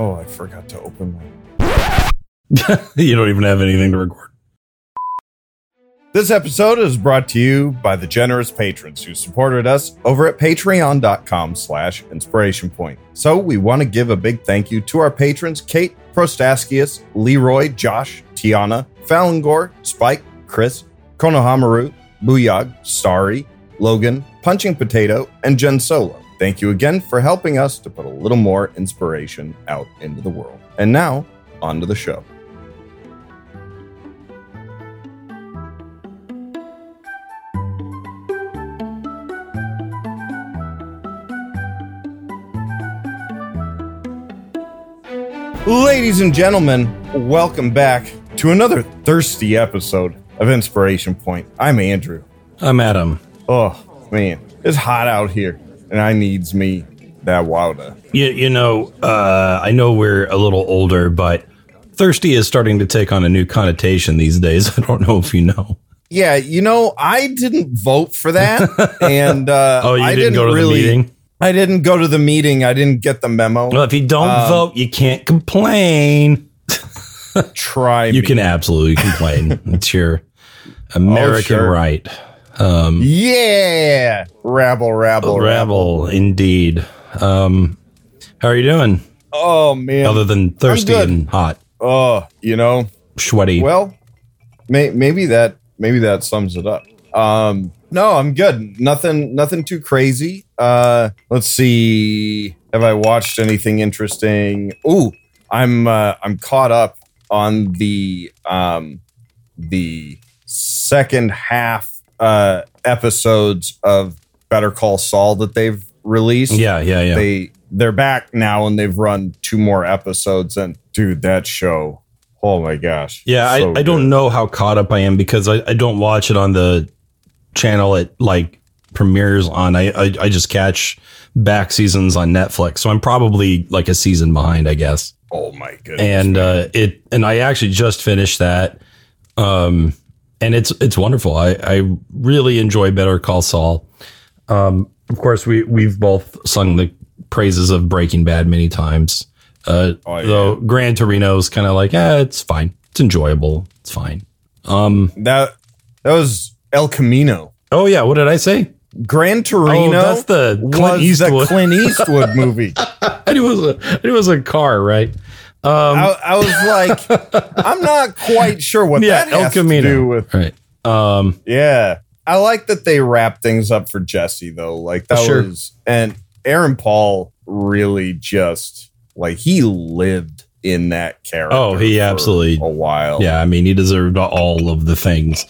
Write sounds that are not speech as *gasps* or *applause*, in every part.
Oh, I forgot to open my. *laughs* you don't even have anything to record. This episode is brought to you by the generous patrons who supported us over at patreon.com slash inspiration point. So we want to give a big thank you to our patrons, Kate, Prostaskius, Leroy, Josh, Tiana, Falangor, Spike, Chris, Konohamaru, Booyag, Starry, Logan, Punching Potato, and Jen Solo. Thank you again for helping us to put a little more inspiration out into the world. And now, on to the show. Ladies and gentlemen, welcome back to another thirsty episode of Inspiration Point. I'm Andrew. I'm Adam. Oh man, it's hot out here, and I needs me that water. You, you know, uh, I know we're a little older, but thirsty is starting to take on a new connotation these days. *laughs* I don't know if you know. Yeah, you know, I didn't vote for that, *laughs* and uh, Oh, you I didn't, go to really, the meeting? I didn't go to the meeting. I didn't get the memo. Well, if you don't Um, vote, you can't complain. Try You me. can absolutely complain. *laughs* it's your American sure. right. Um, Yeah, rabble, rabble, rabble. rabble, indeed. Um, how are you doing? Oh man. Other than thirsty and hot, oh, you know, sweaty. Well, may, maybe that maybe that sums it up. Um, no, I'm good. Nothing nothing too crazy. Uh, let's see. Have I watched anything interesting? Ooh, I'm uh, I'm caught up on the um the second half uh episodes of Better Call Saul that they've released yeah, yeah, yeah. they they're back now and they've run two more episodes and dude that show oh my gosh Yeah, so I, I don't know how caught up I am because I, I don't watch it on the channel it like premieres on. I, I I just catch back seasons on Netflix, so I'm probably like a season behind, I guess. oh my goodness And uh, it and I actually just finished that, um, and it's it's wonderful. I I really enjoy Better Call Saul. Um, of course, we we've both sung the praises of Breaking Bad many times. Uh, Oh, yeah. though Gran Torino's kind of like, eh, it's fine. It's enjoyable. It's fine. Um. that that was El Camino Oh yeah. What did I say? Gran Torino Oh, that's the Clint Eastwood. the Clint *laughs* Eastwood movie knew it was a it was a car, right? Um. I, I was like *laughs* I'm not quite sure what yeah. that El has to do with right. Um. yeah I like that they wrap things up for Jesse though like that Sure. was and Aaron Paul really just like he lived in that character Oh, he for absolutely- a while Yeah. I mean, he deserved all of the things.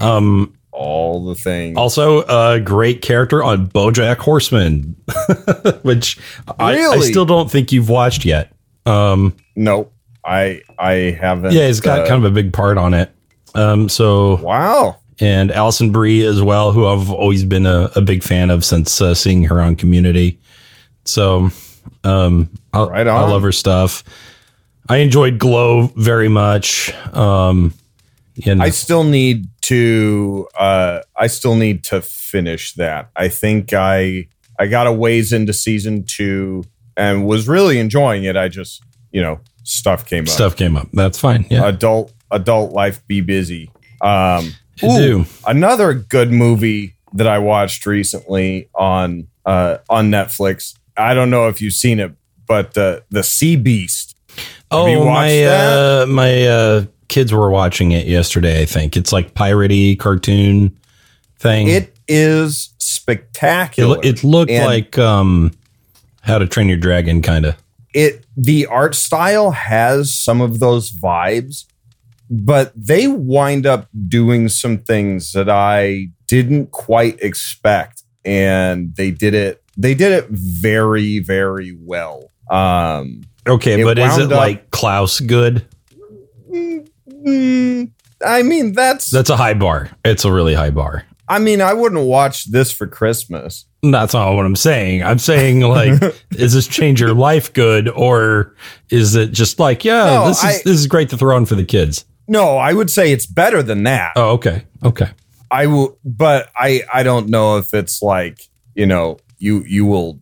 Um. all the things. Also, a great character on BoJack Horseman, *laughs* which I, I still don't think you've watched yet. Um, nope, I I haven't. yeah, he's got uh, kind of a big part on it. Um, so wow. and Alison Brie as well, who I've always been a, a big fan of since uh, seeing her on Community. So, um, I, Right I love her stuff. I enjoyed Glow very much. Um, and I still need to. Uh, I still need to finish that. I think I I got a ways into season two and was really enjoying it. I just you know stuff came up. stuff came up. That's fine. Yeah, Adult adult life be busy. Um, You do. another good movie that I watched recently on uh, on Netflix. I don't know if you've seen it, but uh, the Sea Beast. Oh, my uh, my uh, kids were watching it yesterday. I think it's like piratey cartoon thing. It is it, spectacular. lo- it looked And like um, How to Train Your Dragon, kind of. it. The art style has some of those vibes, but they wind up doing some things that I didn't quite expect, and they did it. They did it very, very well. Um, Okay, but is it up- like Klaus good? mm, I mean, that's. That's a high bar. It's a really high bar. I mean, I wouldn't watch this for Christmas. That's not what I'm saying. I'm saying like, *laughs* is this change your life good, or is it just like, yeah, No, this is I- this is great to throw on for the kids? No, I would say it's better than that. Oh, okay, okay. I will, but I I don't know if it's like you know you you will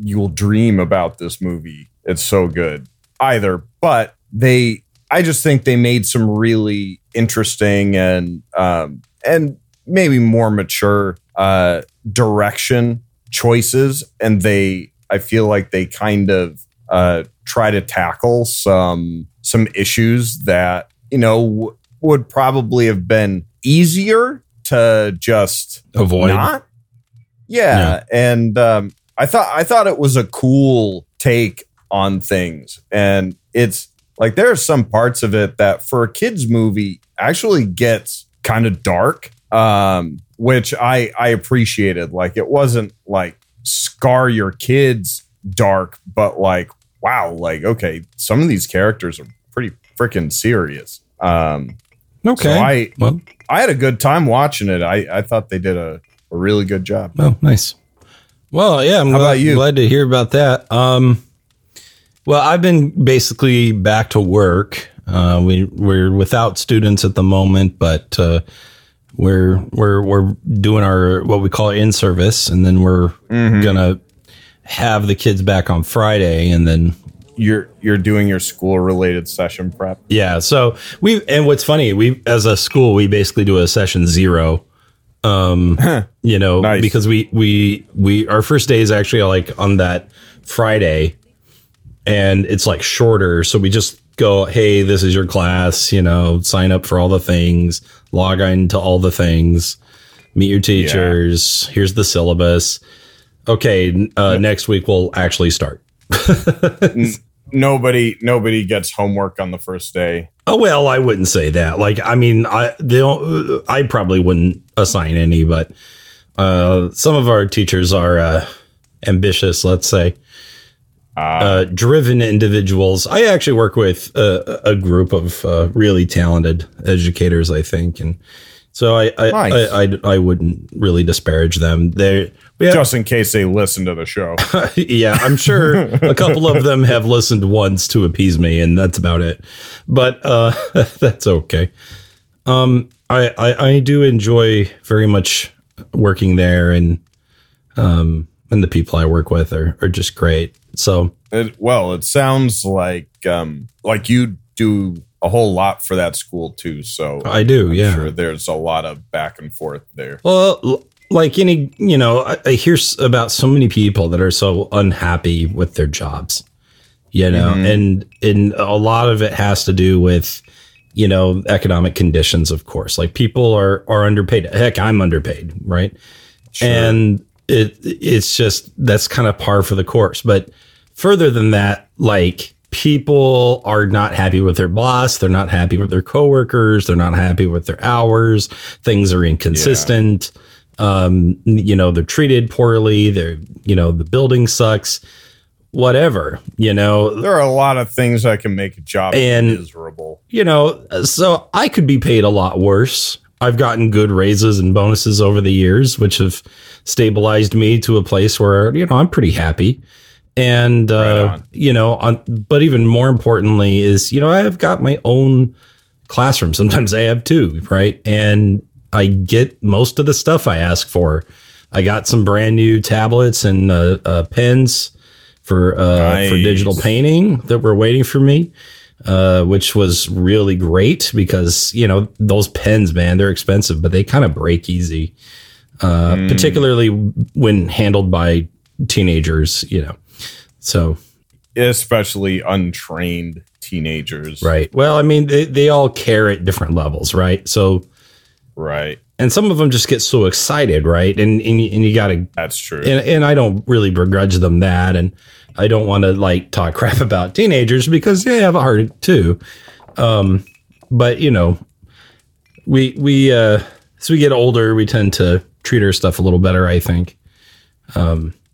you will dream about this movie. It's so good. either, but they I just think they made some really interesting and um and maybe more mature uh direction choices. And they I feel like they kind of uh try to tackle some some issues that you know w- would probably have been easier to just Avoid. not. Yeah, and um, I thought I thought it was a cool take on things, and it's like there are some parts of it that for a kids movie actually gets kind of dark, um, which I I appreciated. Like it wasn't like scar your kids dark, but like wow, like okay, some of these characters are pretty freaking serious. Um, Okay. so I well, I had a good time watching it. I I thought they did a, a really good job. well, nice. Well, yeah, I'm How glad, about you? glad to hear about that. Um, well, I've been basically back to work. Uh, we we're without students at the moment, but uh, we're we're we're doing our what we call in service, and then we're Mm-hmm. gonna have the kids back on Friday, and then You're you're doing your school related session prep. Yeah. So we and what's funny, we as a school we basically do a session zero. Um, *laughs* you know, Nice. because we we we our first day is actually like on that Friday, and it's like shorter. So we just go, hey, this is your class. You know, sign up for all the things, log on to all the things, meet your teachers. Here's the syllabus. Okay, uh, next week we'll actually start. *laughs* Nobody nobody gets homework on the first day. Oh well, I wouldn't say that. Like, I mean, I they don't, I probably wouldn't assign any, but uh, some of our teachers are uh, ambitious. Let's say uh, driven individuals. I actually work with a, a group of uh, really talented educators. I think, and so I I, Nice. I, I I wouldn't really disparage them. They have, Just in case they listen to the show. *laughs* yeah, I'm sure a couple of them have listened once to appease me, and that's about it. But uh, *laughs* that's okay. Um, I, I I do enjoy very much working there, and um, and the people I work with are are just great. So It, well, it sounds like um like you do a whole lot for that school too. So I do, I'm yeah. sure there's a lot of back and forth there. Well, l- like any, you know, I, I hear about so many people that are so unhappy with their jobs, you know, and and a lot of it has to do with, you know, economic conditions. Of course, like people are are underpaid. Heck, I'm underpaid, right? sure. And it it's just that's kind of par for the course. But further than that, like people are not happy with their boss, they're not happy with their coworkers, they're not happy with their hours, things are inconsistent. Um, you know, they're treated poorly, they're you know, the building sucks, whatever, you know. There are a lot of things that can make a job And- miserable. you know, so I could be paid a lot worse. I've gotten good raises and bonuses over the years, which have stabilized me to a place where, you know, I'm pretty happy. And, uh, on. you know, on, but even more importantly is, you know, I've got my own classroom. Sometimes I have two, right? And I get most of the stuff I ask for. I got some brand new tablets and uh, uh, pens for uh, for digital painting that were waiting for me uh, which was really great because you know those pens, man, they're expensive, but they kind of break easy, uh, particularly when handled by teenagers. You know, so Especially untrained teenagers. right. Well, I mean, they they all care at different levels, right? So, Right. and some of them just get so excited, right? And and you, and you got to That's true. and, and I don't really begrudge them that, and I don't want to like talk *laughs* crap about teenagers because they have a heart too. Um, but you know, we we uh, as we get older, we tend to treat our stuff a little better. I think.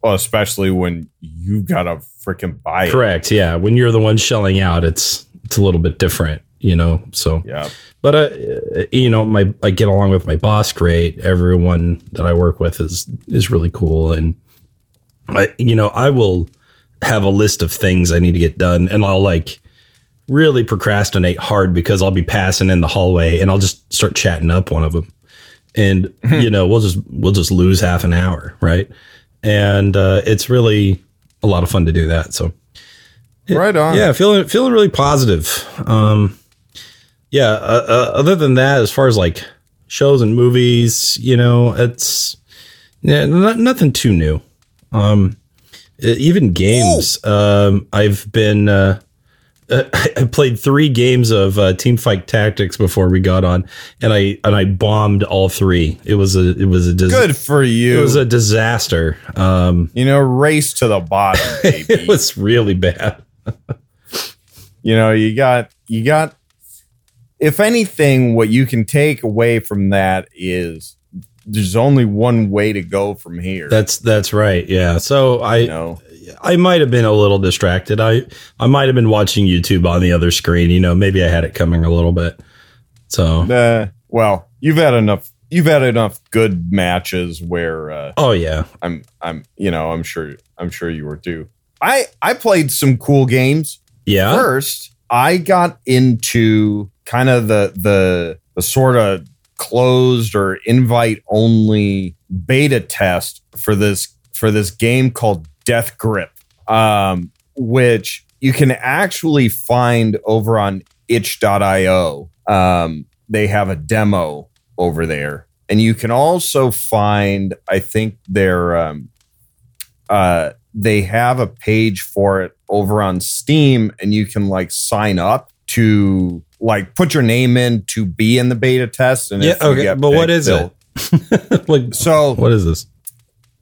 Well, especially when you gotta freaking buy it. Correct. Yeah. When you're the one shelling out, it's it's a little bit different. You know. So. Yeah. But uh, you know, my I get along with my boss great. Everyone that I work with is is really cool, and I you know I will have a list of things I need to get done, and I'll like really procrastinate hard because I'll be passing in the hallway and I'll just start chatting up one of them, and *laughs* you know we'll just we'll just lose half an hour, right? And uh, it's really a lot of fun to do that. So right on. Yeah, feeling feeling really positive. Um, yeah. Uh, uh, other than that, as far as like shows and movies, you know, it's yeah, not, nothing too new. Um, even games. Um, I've been. Uh, uh, *laughs* I played three games of uh, Teamfight Tactics before we got on, and I and I bombed all three. It was a it was a dis- Good for you. it was a disaster. Um, you know, race to the bottom, *laughs* it was really bad. *laughs* you know, you got you got if anything, what you can take away from that is there's only one way to go from here. That's that's right. Yeah. So I you know. I might have been a little distracted. I I might have been watching YouTube on the other screen. You know, maybe I had it coming a little bit. So Uh, well, you've had enough you've had enough good matches where uh oh yeah, I'm I'm you know, I'm sure I'm sure you were too. I I played some cool games. yeah. First, I got into kind of the the the sort of closed or invite only beta test for this for this game called Death Grip, um, which you can actually find over on itch.io. Um, they have a demo over there. And you can also find, I think their um, uh, they have a page for it over on Steam, and you can like sign up to like put your name in to be in the beta test. And Yeah, okay, but what is it? *laughs* like So what is this?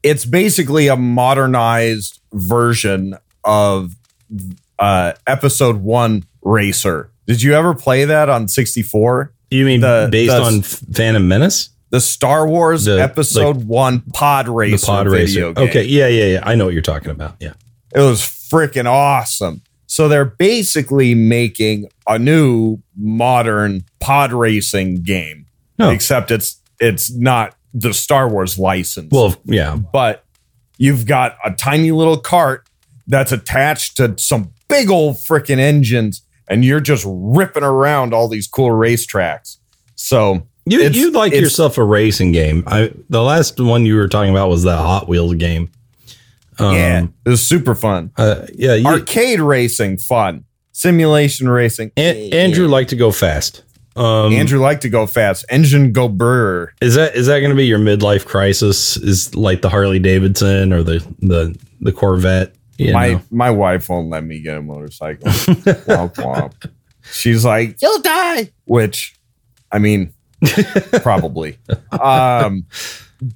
It's basically a modernized version of uh, episode one Racer. Did you ever play that on 64? You mean The- based the- on Phantom Menace? The Star Wars The- episode one pod racer the pod video racer. game. Okay, yeah, yeah, yeah. I know what you're talking about. Yeah. It was freaking awesome. So they're basically making a new modern pod racing game, No. except it's it's not the Star Wars license. Well, yeah. but you've got a tiny little cart that's attached to some big old freaking engines, and you're just ripping around all these cool racetracks. So You you like yourself a racing game. I the last one you were talking about was that Hot Wheels game. Um, yeah, it was super fun. uh, yeah. You, Arcade racing, fun. Simulation racing. An- Andrew liked to go fast. Um, Andrew liked to go fast. Engine go brr. is that is that going to be your midlife crisis? Is like the Harley Davidson or the the the Corvette? You my know? my wife won't let me get a motorcycle. *laughs* womp womp. She's like, you'll die. Which, I mean, probably. *laughs* Um,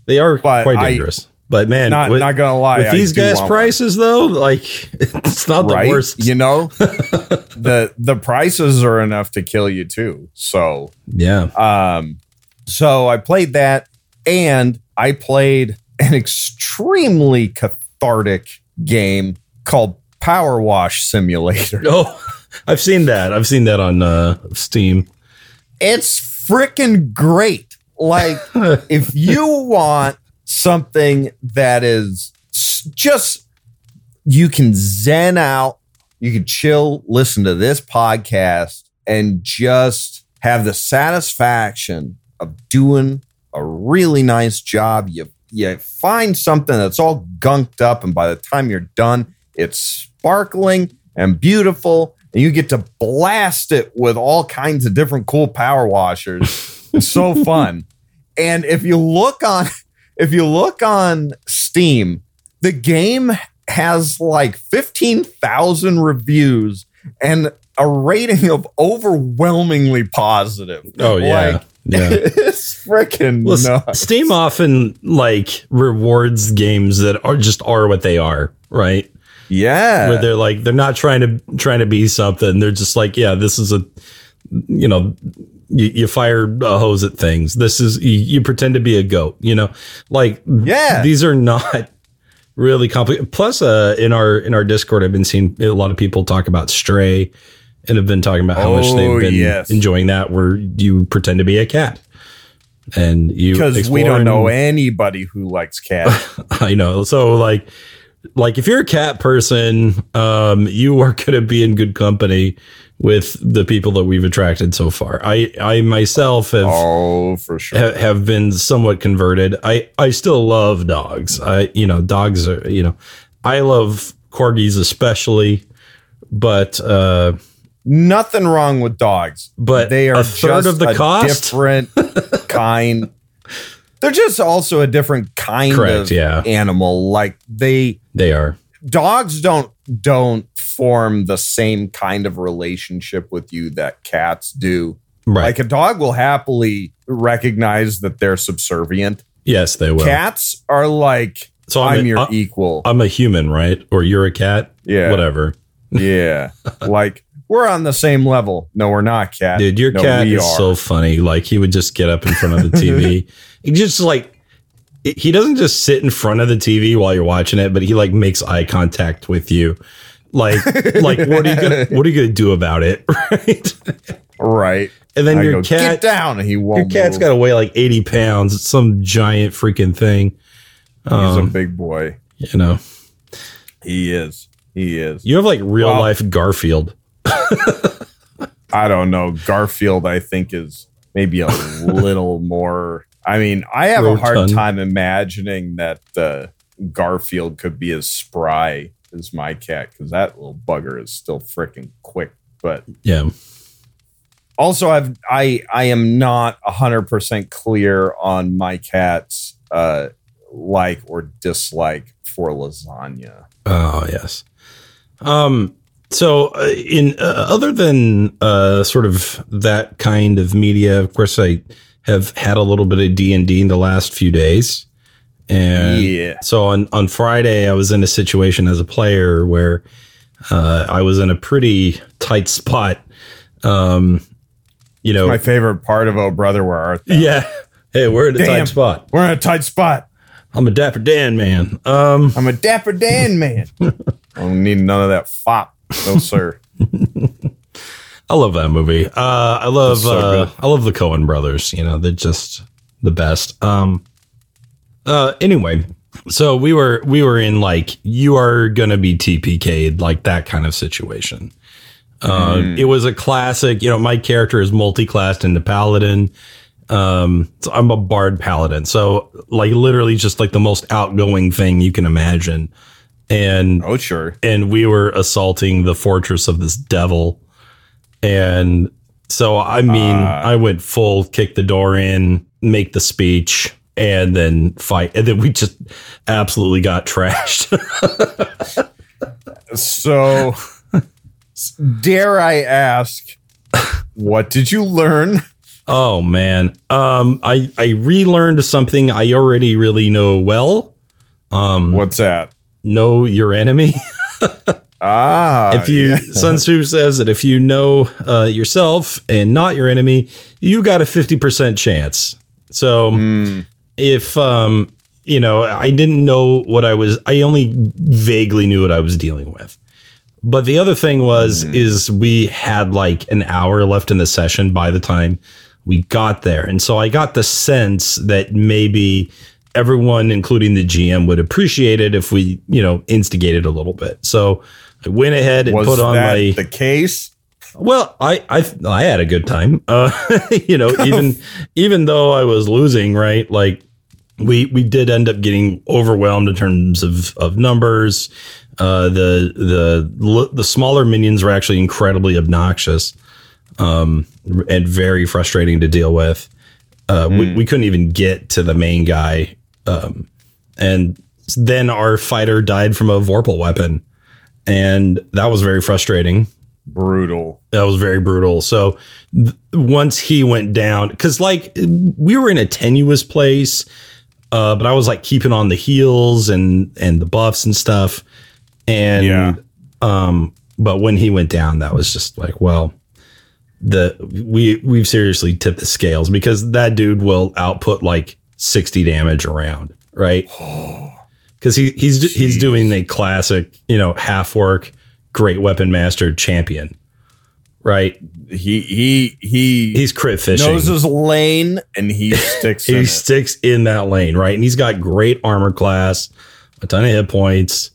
they are but quite I- dangerous. But man, not with, not gonna lie. with I these gas want one. prices though, like *laughs* it's not the right? worst. You know, *laughs* the the prices are enough to kill you too. So, yeah. um, so I played that, and I played an extremely cathartic game called PowerWash Simulator. *laughs* Oh, I've seen that. I've seen that on uh, Steam. It's freaking great. Like, if you want something that is just, you can zen out, you can chill, listen to this podcast, and just have the satisfaction of doing a really nice job. You, you find something that's all gunked up, and by the time you're done, it's sparkling and beautiful. And you get to blast it with all kinds of different cool power washers. It's so *laughs* fun. And if you look on if you look on Steam, the game has like 15,000 reviews and a rating of overwhelmingly positive. Oh yeah, Like, *laughs* yeah. it's freaking Well, nuts. Steam often like rewards games that are just are what they are, right? Yeah. Where they're like they're not trying to trying to be something. They're just like, yeah, this is a, you know, you, you fire a hose at things. This is you, you pretend to be a goat. You know, like Yeah. these are not *laughs* really complicated. Plus, uh, in our in our Discord, I've been seeing a lot of people talk about Stray, and have been talking about how much Oh, they've been yes. enjoying that, where you pretend to be a cat. And you because we don't know anybody who likes cats. *laughs* I know. So like like if you're a cat person, um, you are gonna be in good company with the people that we've attracted so far. I I myself have oh, for sure. ha- have been somewhat converted. I I still love dogs. I you know dogs are you know I love corgis especially. but uh, Nothing wrong with dogs, But they are a third just of the a cost? different *laughs* kind. They're just also a different kind Correct, of yeah. animal. Like they they are. dogs don't don't form the same kind of relationship with you that cats do. Right. Like a dog will happily recognize that they're subservient. yes, they will. Cats are like so I'm, I'm, a- your I- equal. I'm a human, right? Or you're a cat? yeah. Whatever. *laughs* Yeah. like we're on the same level. No, we're not, cat. Dude, your No, cat is are. so funny. Like he would just get up in front of the TV. *laughs* he just like he doesn't just sit in front of the TV while you're watching it, but he like makes eye contact with you. Like *laughs* like what are you gonna what are you gonna do about it? *laughs* Right. right. And then I your go, get cat down. And he your won't. cat's move. gotta weigh like 80 pounds. It's some giant freaking thing. He's Um, a big boy. you know. He is. He is. You have like real Well- life Garfield. *laughs* I don't know. Garfield, I think, is maybe a little more. I mean, I have a hard time imagining that uh, Garfield could be as spry as my cat because that little bugger is still freaking quick. But Yeah. also, I've I I am not hundred percent clear on my cat's uh, like or dislike for lasagna. Oh yes. Um. So, uh, in uh, other than uh, sort of that kind of media, of course, I have had a little bit of D and D in the last few days, and yeah, so on on Friday, I was in a situation as a player where uh, I was in a pretty tight spot. Um, you know, my favorite part of Oh Brother, Where Art Thou? yeah. Hey, we're in a Damn. tight spot. We're in a tight spot. I'm a dapper Dan man. Um, I'm a Dapper Dan man. *laughs* I don't need none of that fop. No, sir. *laughs* I love that movie. Uh, I love so uh. I love the Coen brothers. You know, they're just the best. Um. Uh. Anyway, so we were we were in like you are gonna be TPK'd like that kind of situation. Uh, Mm. It was a classic. You know, my character is multi-classed into paladin. Um, so I'm a bard paladin. So like literally just like the most outgoing thing you can imagine. And Oh, sure. and we were assaulting the fortress of this devil. And so, I mean, Ah. I went full kick the door in, make the speech, and then fight. And then we just absolutely got *laughs* trashed. So, dare I ask, what did you learn? oh, man. Um, I, I relearned something I already really know well. Um, What's that? know your enemy. *laughs* Ah, if you *laughs* Sun Tzu says that if you know uh, yourself and not your enemy, you got a fifty percent chance. So Mm, if um you know I didn't know what I was, I only vaguely knew what I was dealing with. But the other thing was is we had like an hour left in the session by the time we got there, and so I got the sense that maybe everyone, including the GM, would appreciate it if we you know instigated a little bit. So. I went ahead and was put on that my the case? well, I I I had a good time. Uh, *laughs* you know, *laughs* even even though I was losing, right? Like we we did end up getting overwhelmed in terms of of numbers. Uh, the the the smaller minions were actually incredibly obnoxious, um, and very frustrating to deal with. Uh, we, we couldn't even get to the main guy, um, and then our fighter died from a Vorpal weapon, and that was very frustrating Brutal. that was very brutal. So th- once he went down, because like we were in a tenuous place, uh, but I was like keeping on the heels and and the buffs and stuff. And Yeah. um, but when he went down, that was just like, well, the we we've seriously tipped the scales because that dude will output like sixty damage around, right? *gasps* *sighs* Because he he's he's doing the classic, you know, half-orc, great weapon master champion, right? He he he He's crit fishing. knows his lane and he *laughs* sticks in he it. sticks in that lane, right? And he's got great armor class, a ton of hit points.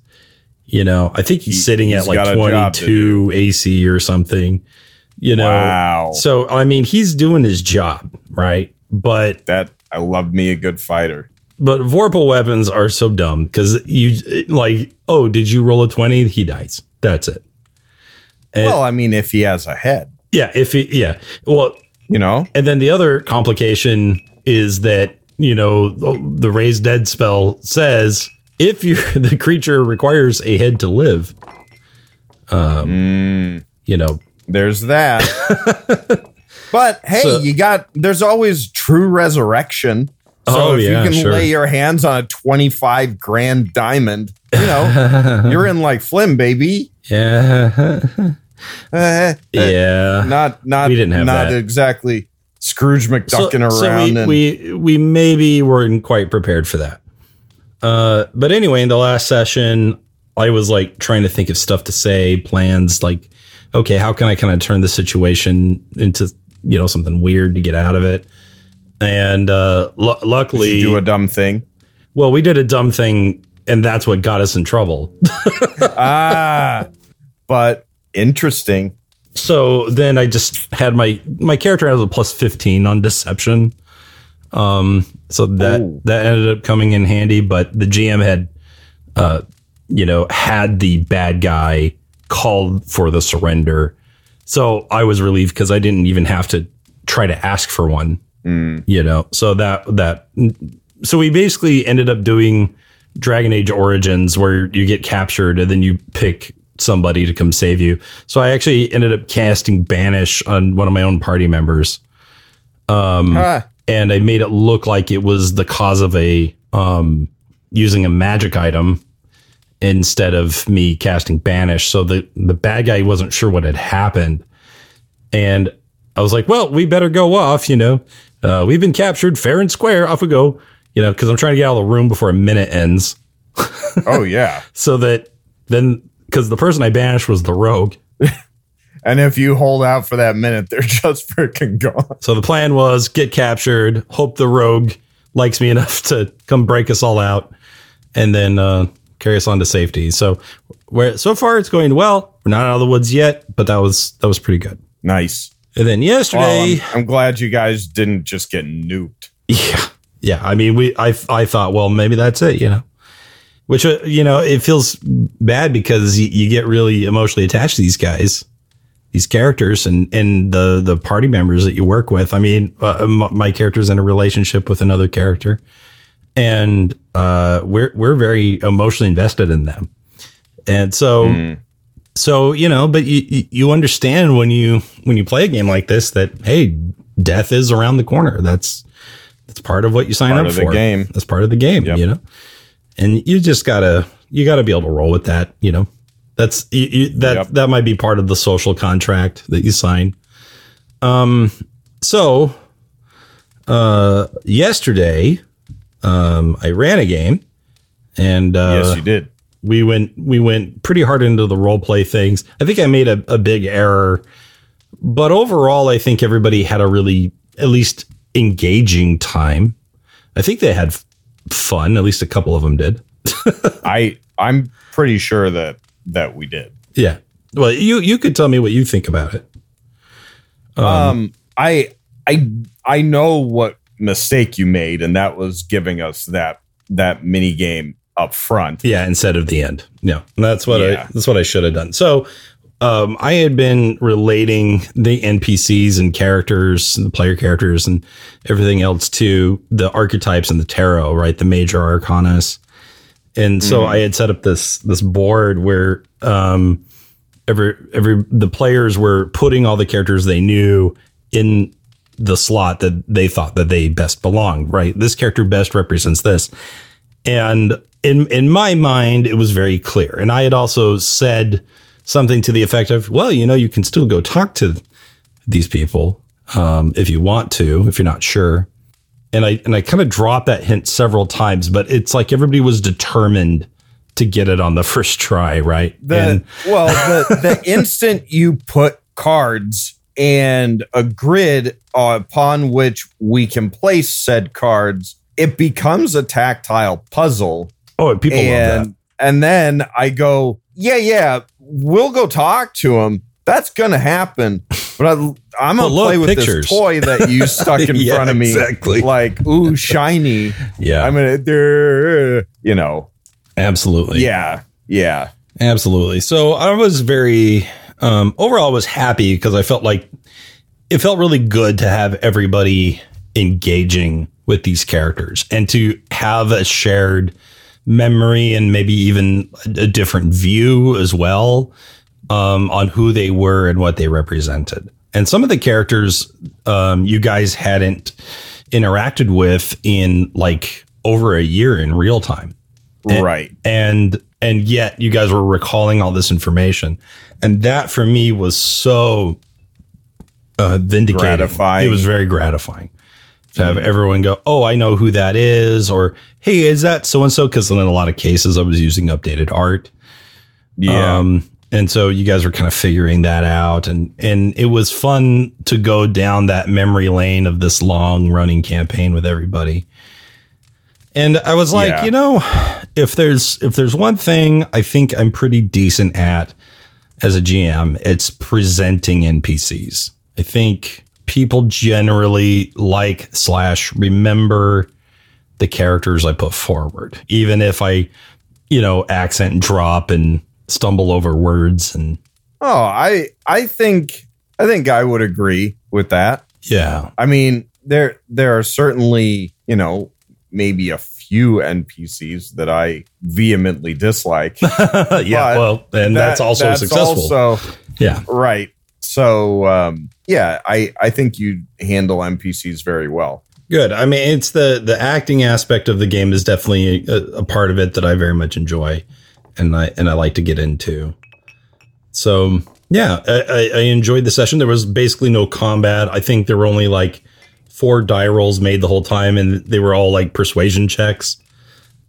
You know, I think he's He- sitting he's at like got a job to 22 AC or something. You know, Wow. so I mean, he's doing his job, right? But that I love me a good fighter. But Vorpal weapons are so dumb because you like, oh, did you roll a 20? He dies. That's it. And- well, I mean, if he has a head, yeah, if he, yeah, well, you know, and then the other complication is that you know the raised dead spell says if you *laughs* the creature requires a head to live, um, Mm, you know, there's that. *laughs* but hey, So- you got there's always true resurrection. So Oh, if yeah, you can sure. lay your hands on a 25 grand diamond, you know, *laughs* you're in like Flim, baby. yeah, Uh, yeah. not not We didn't have not that. exactly Scrooge McDucking so, around so and we, we we maybe weren't quite prepared for that. Uh, but anyway, in the last session, I was like trying to think of stuff to say, plans, like, okay, how can I kind of turn the situation into you know something weird to get out of it? And uh, Did luckily, you do a dumb thing. well, we did a dumb thing, and that's what got us in trouble. *laughs* ah, but interesting. so then I just had my my character has a plus fifteen on deception. Um, so that Ooh. that ended up coming in handy, but the GM had, uh, you know, had the bad guy called for the surrender. So I was relieved because I didn't even have to try to ask for one. You know, so that that so we basically ended up doing Dragon Age Origins where you get captured and then you pick somebody to come save you. So I actually ended up casting Banish on one of my own party members. Ah, And I made it look like it was the cause of a um using a magic item instead of me casting Banish. So the the bad guy wasn't sure what had happened. And I was like, well, we better go off, you know. Uh, we've been captured fair and square. Off we go, you know, because I'm trying to get out of the room before a minute ends. *laughs* oh yeah. So that then, because the person I banished was the rogue. *laughs* And if you hold out for that minute, they're *laughs* just freaking gone. So the plan was get captured, hope the rogue likes me enough to come break us all out, and then uh, carry us on to safety. So where so far it's going well. We're not out of the woods yet, but that was that was pretty good. Nice. And then Well, yesterday, I'm, I'm glad you guys didn't just get nuked. Yeah. Yeah. I mean, we, I, I thought, well, maybe that's it, you know, which, uh, you know, it feels bad because you, you get really emotionally attached to these guys, these characters and, and the, the party members that you work with. I mean, uh, my character's in a relationship with another character and, uh, we're, we're very emotionally invested in them. And so, so, you know, but you, you- understand when you, when you play a game like this that, hey, death is around the corner. That's, that's part of what you sign Part up of the for. game. That's part of the game, Yep. you know? And you just gotta, you gotta be able to roll with that, you know? That's, you, you, that, Yep. that might be part of the social contract that you sign. Um, so, uh, yesterday, um, I ran a game and, uh, yes, you did. We went we went pretty hard into the role play things. I think I made a, a big error, but overall, I think everybody had a really at least engaging time. I think they had fun. At least a couple of them did. *laughs* I I'm pretty sure that that we did. Yeah. Well, you you could tell me what you think about it. Um, I I I know what mistake you made, and that was giving us that that mini game up front. Yeah, instead of the end. Yeah, that's what Yeah. I that's what I should have done. So, um, I had been relating the NPCs and characters, the player characters, and everything else to the archetypes and the tarot, right? The major arcanas, and so I had set up this this board where um, every every the players were putting all the characters they knew in the slot that they thought that they best belonged. Right, this character best represents this. And in in my mind, it was very clear. And I had also said something to the effect of, "Well, you know, you can still go talk to these people um, if you want to, if you're not sure." And I and I kind of dropped that hint several times, but it's like everybody was determined to get it on the *laughs* first try, right? The and well, the *laughs* the instant you put cards and a grid upon which we can place said cards, it becomes a tactile puzzle. oh, people love that. and and then I go, yeah, yeah, we'll go talk to him. That's gonna happen. But I, I'm gonna play with pictures. this toy that you stuck *laughs* in Yeah, front of me, exactly. like ooh, shiny. Yeah, I'm gonna, you know, absolutely. yeah, yeah. Absolutely. So I was very Um, overall, I was happy because I felt like it felt really good to have everybody engaging with these characters and to have a shared memory and maybe even a different view as well um, on who they were and what they represented. And some of the characters um, you guys hadn't interacted with in like over a year in real time. And, right. And and yet you guys were recalling all this information. And that for me was so uh, vindicating. Gratifying. It was very gratifying to have everyone go, "Oh, I know who that is," or "Hey, is that so and so?" Because in a lot of cases, I was using updated art. Yeah. Um, and so you guys were kind of figuring that out, and and it was fun to go down that memory lane of this long running campaign with everybody. And I was like, Yeah. you know, if there's if there's one thing I think I'm pretty decent at as a GM, it's presenting NPCs. I think people generally like slash remember the characters I put forward, even if I, you know, accent drop and stumble over words and oh, I I think I think I would agree with that. yeah, I mean, there there are certainly, you know, maybe a few NPCs that I vehemently dislike. *laughs* yeah. Well, and that's also that's successful. also- yeah, right. So um, yeah, I I think you handle NPCs very well. good. I mean, it's the the acting aspect of the game is definitely a, a part of it that I very much enjoy, and I and I like to get into. So yeah, I, I, I enjoyed the session. There was basically no combat. I think there were only like four die rolls made the whole time, and they were all like persuasion checks.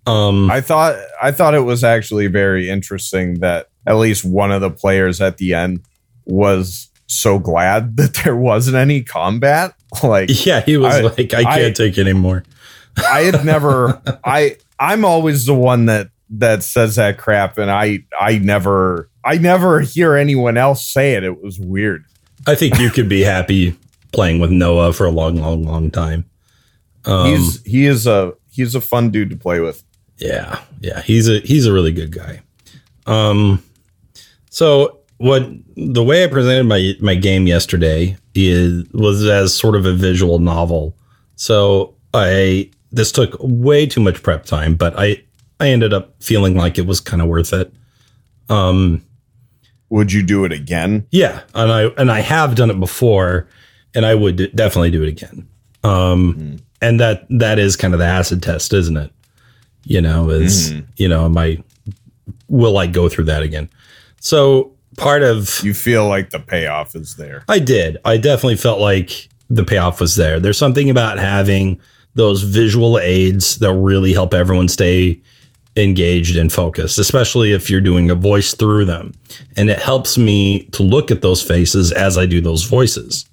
Um, I thought I thought it was actually very interesting that at least one of the players at the end was so glad *laughs* that there wasn't any combat. *laughs* Like yeah, he was I- like, I can't I- take it anymore. *laughs* I had never I I'm always the one that that says that crap and I I never I never hear anyone else say it. It was weird. I think you could be happy playing with Noah for a long, long, long time. Um, he's he is a he's a fun dude to play with. yeah, yeah, he's a he's a really good guy. Um, so what the way I presented my my game yesterday is was as sort of a visual novel. So I this took way too much prep time, but I I ended up feeling like it was kind of worth it. Um, Would you do it again? Yeah, and I and I have done it before, and I would definitely do it again. Um, and that that is kind of the acid test, isn't it? You know, is you know, am I will I go through that again? So part of You feel like the payoff is there. I did. I definitely felt like the payoff was there. There's something about having those visual aids that really help everyone stay engaged and focused, especially if you're doing a voice through them. And it helps me to look at those faces as I do those voices.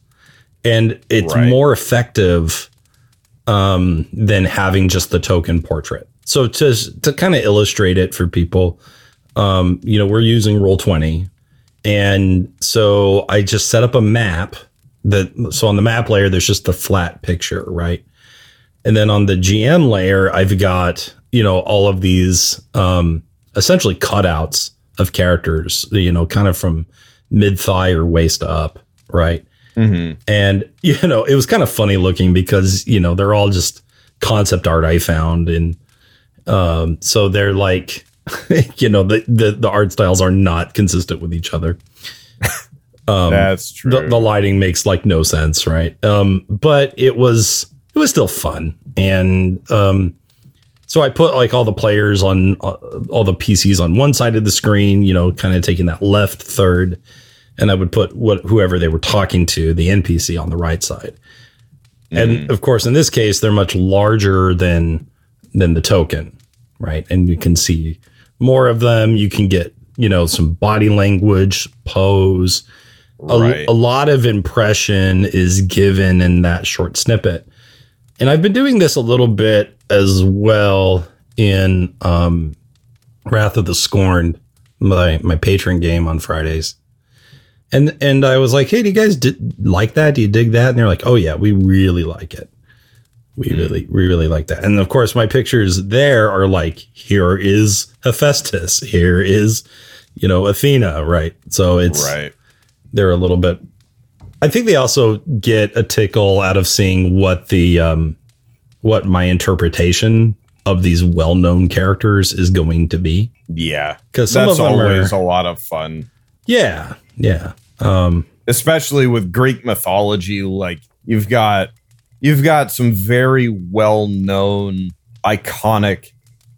And it's Right. more effective um, than having just the token portrait. So to to kind of illustrate it for people, um, you know, we're using Roll Twenty, and so I just set up a map that so on the map layer there's just the flat picture, right? And then on the GM layer, I've got you know all of these um, essentially cutouts of characters, you know, kind of from mid thigh or waist up, right? Mm-hmm. And, you know, it was kind of funny looking because, you know, they're all just concept art I found. And um, so they're like, *laughs* you know, the, the, the art styles are not consistent with each other. *laughs* Um, That's true. the, the lighting makes like no sense, right? Um, but it was it was still fun, and um, so I put like all the players on uh, all the PCs on one side of the screen, you know, kind of taking that left third, and I would put what whoever they were talking to, the NPC, on the right side. And of course, in this case, they're much larger than than the token, right? And you can see more of them. You can get you know some body language, pose a, Right. a lot of impression is given in that short snippet. And I've been doing this a little bit as well in um, Wrath of the Scorned, my my patron game on Fridays. And and I was like, hey, do you guys like that? Do you dig that? And they're like, oh yeah, we really like it. We really, we really like that. And of course, my pictures there are like, here is Hephaestus, here is, you know, Athena, right? So it's right. they're a little bit. I think they also get a tickle out of seeing what the um, what my interpretation of these well-known characters is going to be. yeah because that's always are- a lot of fun, Yeah, yeah. Um, especially with Greek mythology. Like you've got you've got some very well known, iconic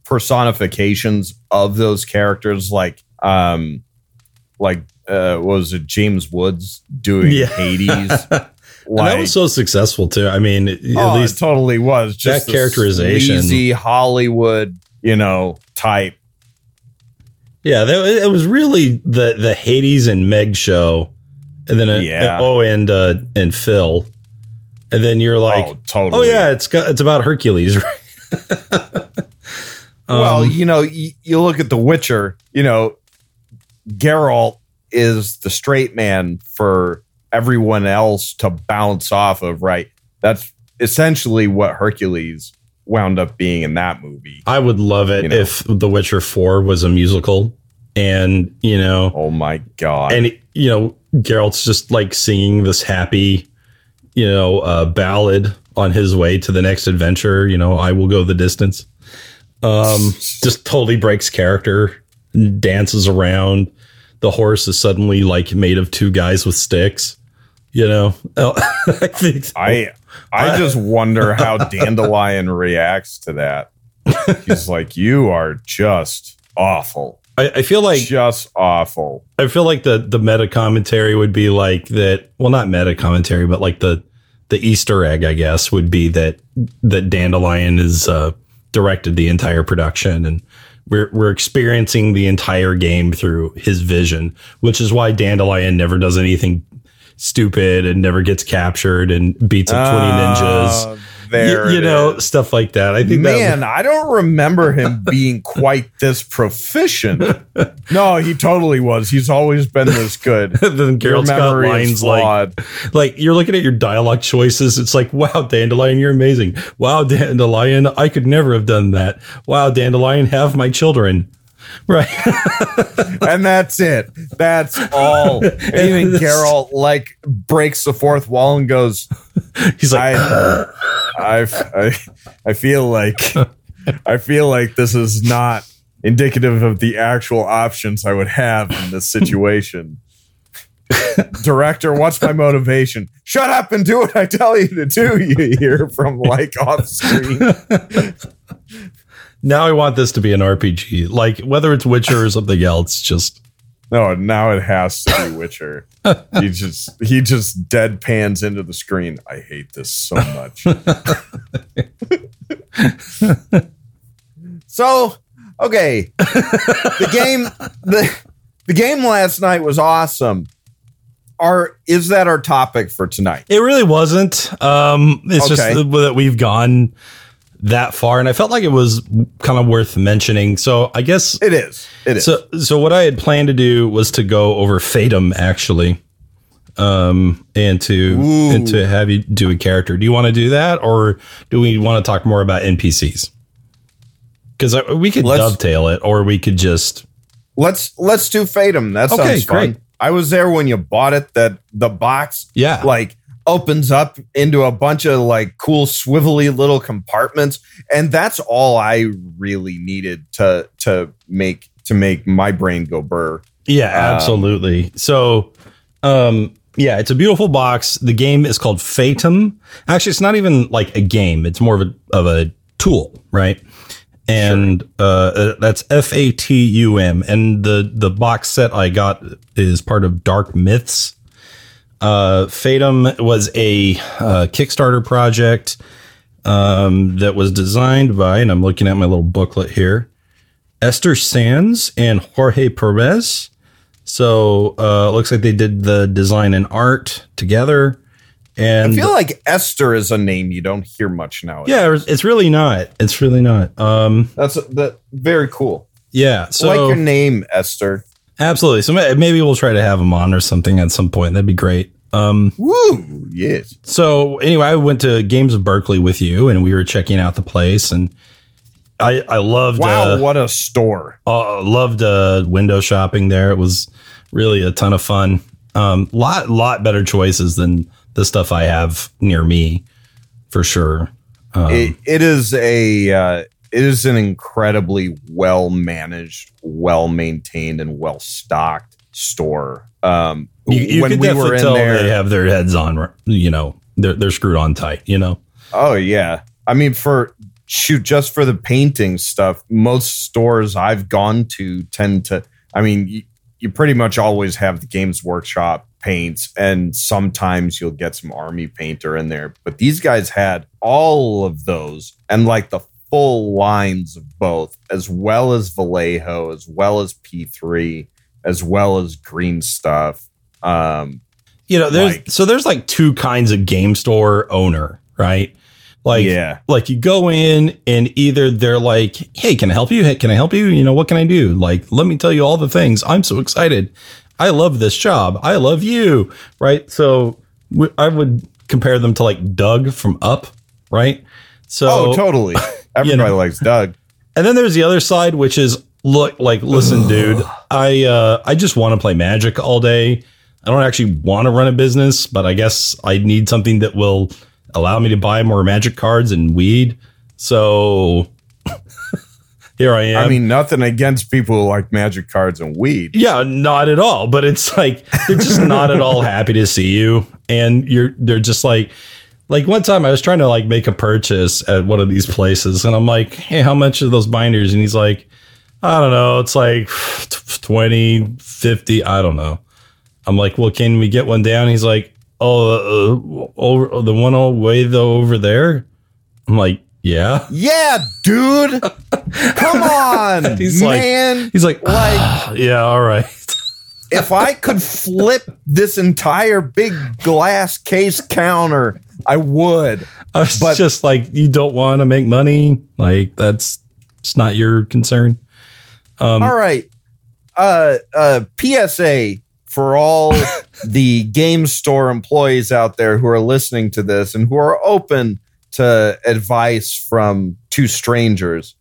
personifications of those characters, like um, like uh, what was it James Woods doing Yeah. Hades? *laughs* and that was so successful too. I mean, at oh, least totally was just that characterization. easy Hollywood, you know, type. Yeah, that, it was really the the Hades and Meg show, and then uh, Yeah. oh, and uh, and Phil, and then you're like, oh, oh, yeah, it's got it's about Hercules, *laughs* right? well, Um, you know, you, you look at The Witcher, you know, Geralt is the straight man for everyone else to bounce off of, right? That's essentially what Hercules wound up being in that movie. I would love it you know. if The Witcher Four was a musical, and you know, Oh my god. and you know, Geralt's just like singing this happy, you know, uh, ballad on his way to the next adventure. You know, I will go the distance. Um, just totally breaks character, dances around. The horse is suddenly like made of two guys with sticks. You know, *laughs* I think I I *laughs* just wonder how Dandelion reacts to that. He's like, "You are just awful, I, I feel like just awful." I feel like the the meta commentary would be like that. Well, not meta commentary, but like the the Easter egg, I guess, would be that that Dandelion is uh, directed the entire production, and we're we're experiencing the entire game through his vision, which is why Dandelion never does anything stupid and never gets captured and beats up twenty ninjas. Uh, there, You, you know, is. stuff like that. I think that Man, I don't remember him *laughs* being quite this proficient. No, he totally was. He's always been this good. *laughs* then Geralt's got lines like like you're looking at your dialogue choices. It's like, wow, Dandelion, you're amazing. Wow, Dandelion, I could never have done that. Wow, Dandelion, have my children. Right. *laughs* and that's it. That's all. And *laughs* even Geralt like breaks the fourth wall and goes, He's like, I, I, I, I feel like, I feel like this is not indicative of the actual options I would have in this situation. *laughs* Director, what's my motivation? Shut up and do what I tell you to do. You hear from like off screen. Now I want this to be an RPG. Like whether it's Witcher or something else, just No, now it has to be Witcher. *laughs* he just he just deadpans into the screen. I hate this so much. *laughs* so, okay. The game the the game last night was awesome. Are is that our topic for tonight? it really wasn't. Um it's Okay. just that we've gone that far and I felt like it was kind of worth mentioning. So I guess It is. It is. So, so what I had planned to do was to go over Fatum actually, um, and to Ooh. and to have you do a character. Do you want to do that, or do we want to talk more about NPCs? Because we could Let's- dovetail it, or we could just let's let's do Fatum. That sounds Okay, fun. great. I was there when you bought it. That the box yeah, like opens up into a bunch of like cool swivelly little compartments and that's all i really needed to to make to make my brain go burr yeah, Um, absolutely. So, um, yeah, it's a beautiful box. The game is called Fatum. Actually, it's not even like a game; it's more of a of a tool, right? and uh, that's F A T U M. And the the box set I got is part of Dark Myths. Uh, Fatum was a uh, Kickstarter project um, that was designed by, and I'm looking at my little booklet here, Esther Sands and Jorge Perez. So uh, it looks like they did the design and art together. And i feel like esther is a name you don't hear much now yeah, it's really not. It's really not. Um, that's that very cool yeah. So like your name esther absolutely. So maybe we'll try to have him on or something at some point. That'd be great. Um, woo yes so anyway, I went to Games of Berkeley with you, and we were checking out the place, and I I loved wow uh, what a store uh, loved uh, window shopping there. It was really a ton of fun. Um, lot lot better choices than the stuff I have near me, for sure. Um, it, it is a uh, it is an incredibly well managed, well maintained, and well stocked store. Um, you, you when we were in there, they have their heads on. You know, they're they're screwed on tight. You know. Oh yeah, I mean for shoot just for the painting stuff. Most stores I've gone to tend to. I mean, you, you pretty much always have the Games Workshop paints, and sometimes you'll get some Army painter in there. But these guys had all of those and like the full lines of both, as well as Vallejo, as well as P3, as well as green stuff. Um, you know, there's like, so there's like two kinds of game store owner, right? Like, yeah. like you go in and either they're like, Hey, can I help you? Hey, can I help you? You know, what can I do? Like, let me tell you all the things. I'm so excited. I love this job. I love you. Right. So I would compare them to like Dug from Up. Right. So, oh, totally. *laughs* Everybody you know, likes Dug. *laughs* And then there's the other side, which is look like, listen, dude, I, uh, I just want to play magic all day. I don't actually want to run a business, but I guess I need something that will allow me to buy more magic cards and weed. So *laughs* here I am. I mean, nothing against people who like magic cards and weed. Yeah, not at all. But it's like they're just not at all happy to see you, and you're they're just like. Like one time I was trying to like make a purchase at one of these places and I'm like, "Hey, how much are those binders?" and he's like, "I don't know, it's like 20, 50, I don't know." I'm like, "Well, can we get one down?" He's like, oh, uh, over the one all way though over there. I'm like, yeah, yeah, dude, come on, he's man. Like, he's like, like, yeah, all right. if I could flip this entire big glass case counter, I would. I was but, just like, you don't want to make money. Like that's it's not your concern. Um, all right. Uh, uh, PSA for all *laughs* the game store employees out there who are listening to this and who are open to advice from two strangers.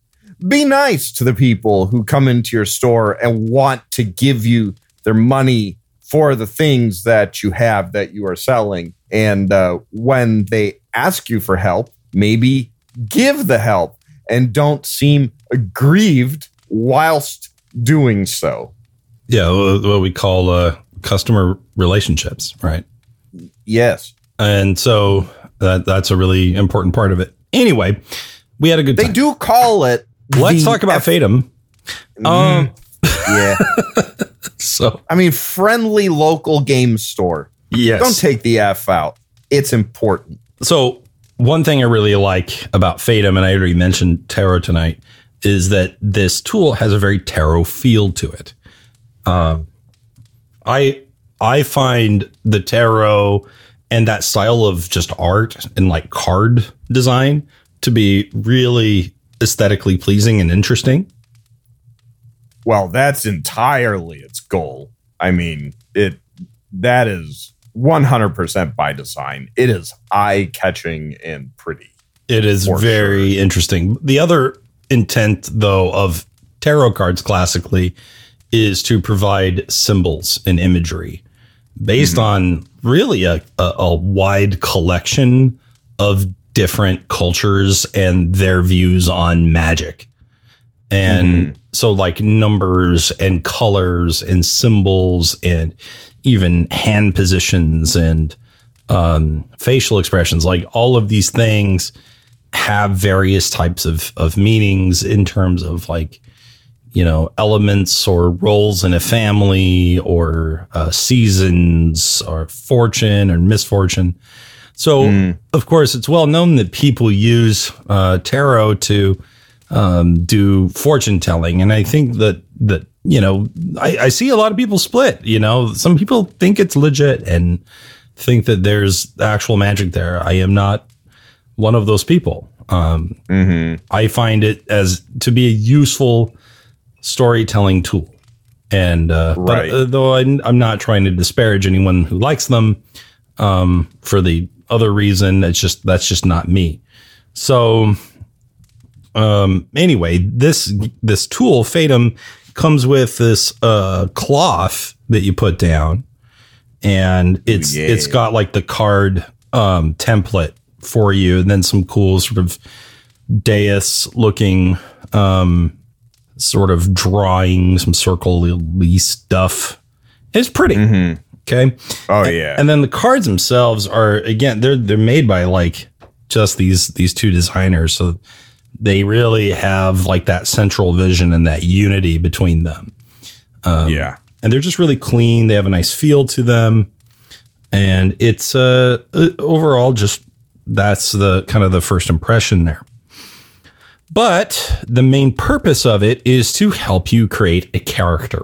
Be nice to the people who come into your store and want to give you their money for the things that you have that you are selling. And uh, when they ask you for help, maybe give the help and don't seem aggrieved whilst doing so. Yeah, what we call uh, customer relationships, right? Yes. And so that that's a really important part of it. Anyway, we had a good They do call it Let's talk about F- Fatum. Mm, um yeah. *laughs* so I mean friendly local game store. Yes. Don't take the F out. It's important. So one thing I really like about Fatum, and I already mentioned tarot tonight, is that this tool has a very tarot feel to it. Um, I I find the tarot and that style of just art and like card design to be really aesthetically pleasing and interesting. Well, that's entirely its goal. I mean, it that is 100% by design. It is eye-catching and pretty. It is very sure. interesting. The other intent though of tarot cards classically is to provide symbols and imagery based mm-hmm. on really a, a, a, wide collection of different cultures and their views on magic. And mm-hmm. so, like numbers and colors and symbols and even hand positions and um, facial expressions, like all of these things have various types of, of meanings in terms of like you know, elements or roles in a family or uh, seasons or fortune or misfortune. So, mm. of course, it's well known that people use uh, tarot to um, do fortune telling, and I think that that you know, I, I, see a lot of people split. You know, some people think it's legit and think that there's actual magic there. I am not one of those people. Um, mm-hmm. I find it as to be a useful storytelling tool. And uh, right. but, uh, though I, am not trying to disparage anyone who likes them um, for the other reason, it's just that's just not me. So um, anyway, this this tool Fatum comes with this uh, cloth that you put down, and it's yeah. it's got like the card um, template for you, and then some cool sort of dais looking um, sort of drawing, some circle stuff. It's pretty. Okay. Oh yeah. And then the cards themselves are again they're they're made by like just these these two designers, so they really have like that central vision and that unity between them. yeah. And they're just really clean. They have a nice feel to them, and it's uh uh, overall just that's the kind of the first impression there. But the main purpose of it is to help you create a character.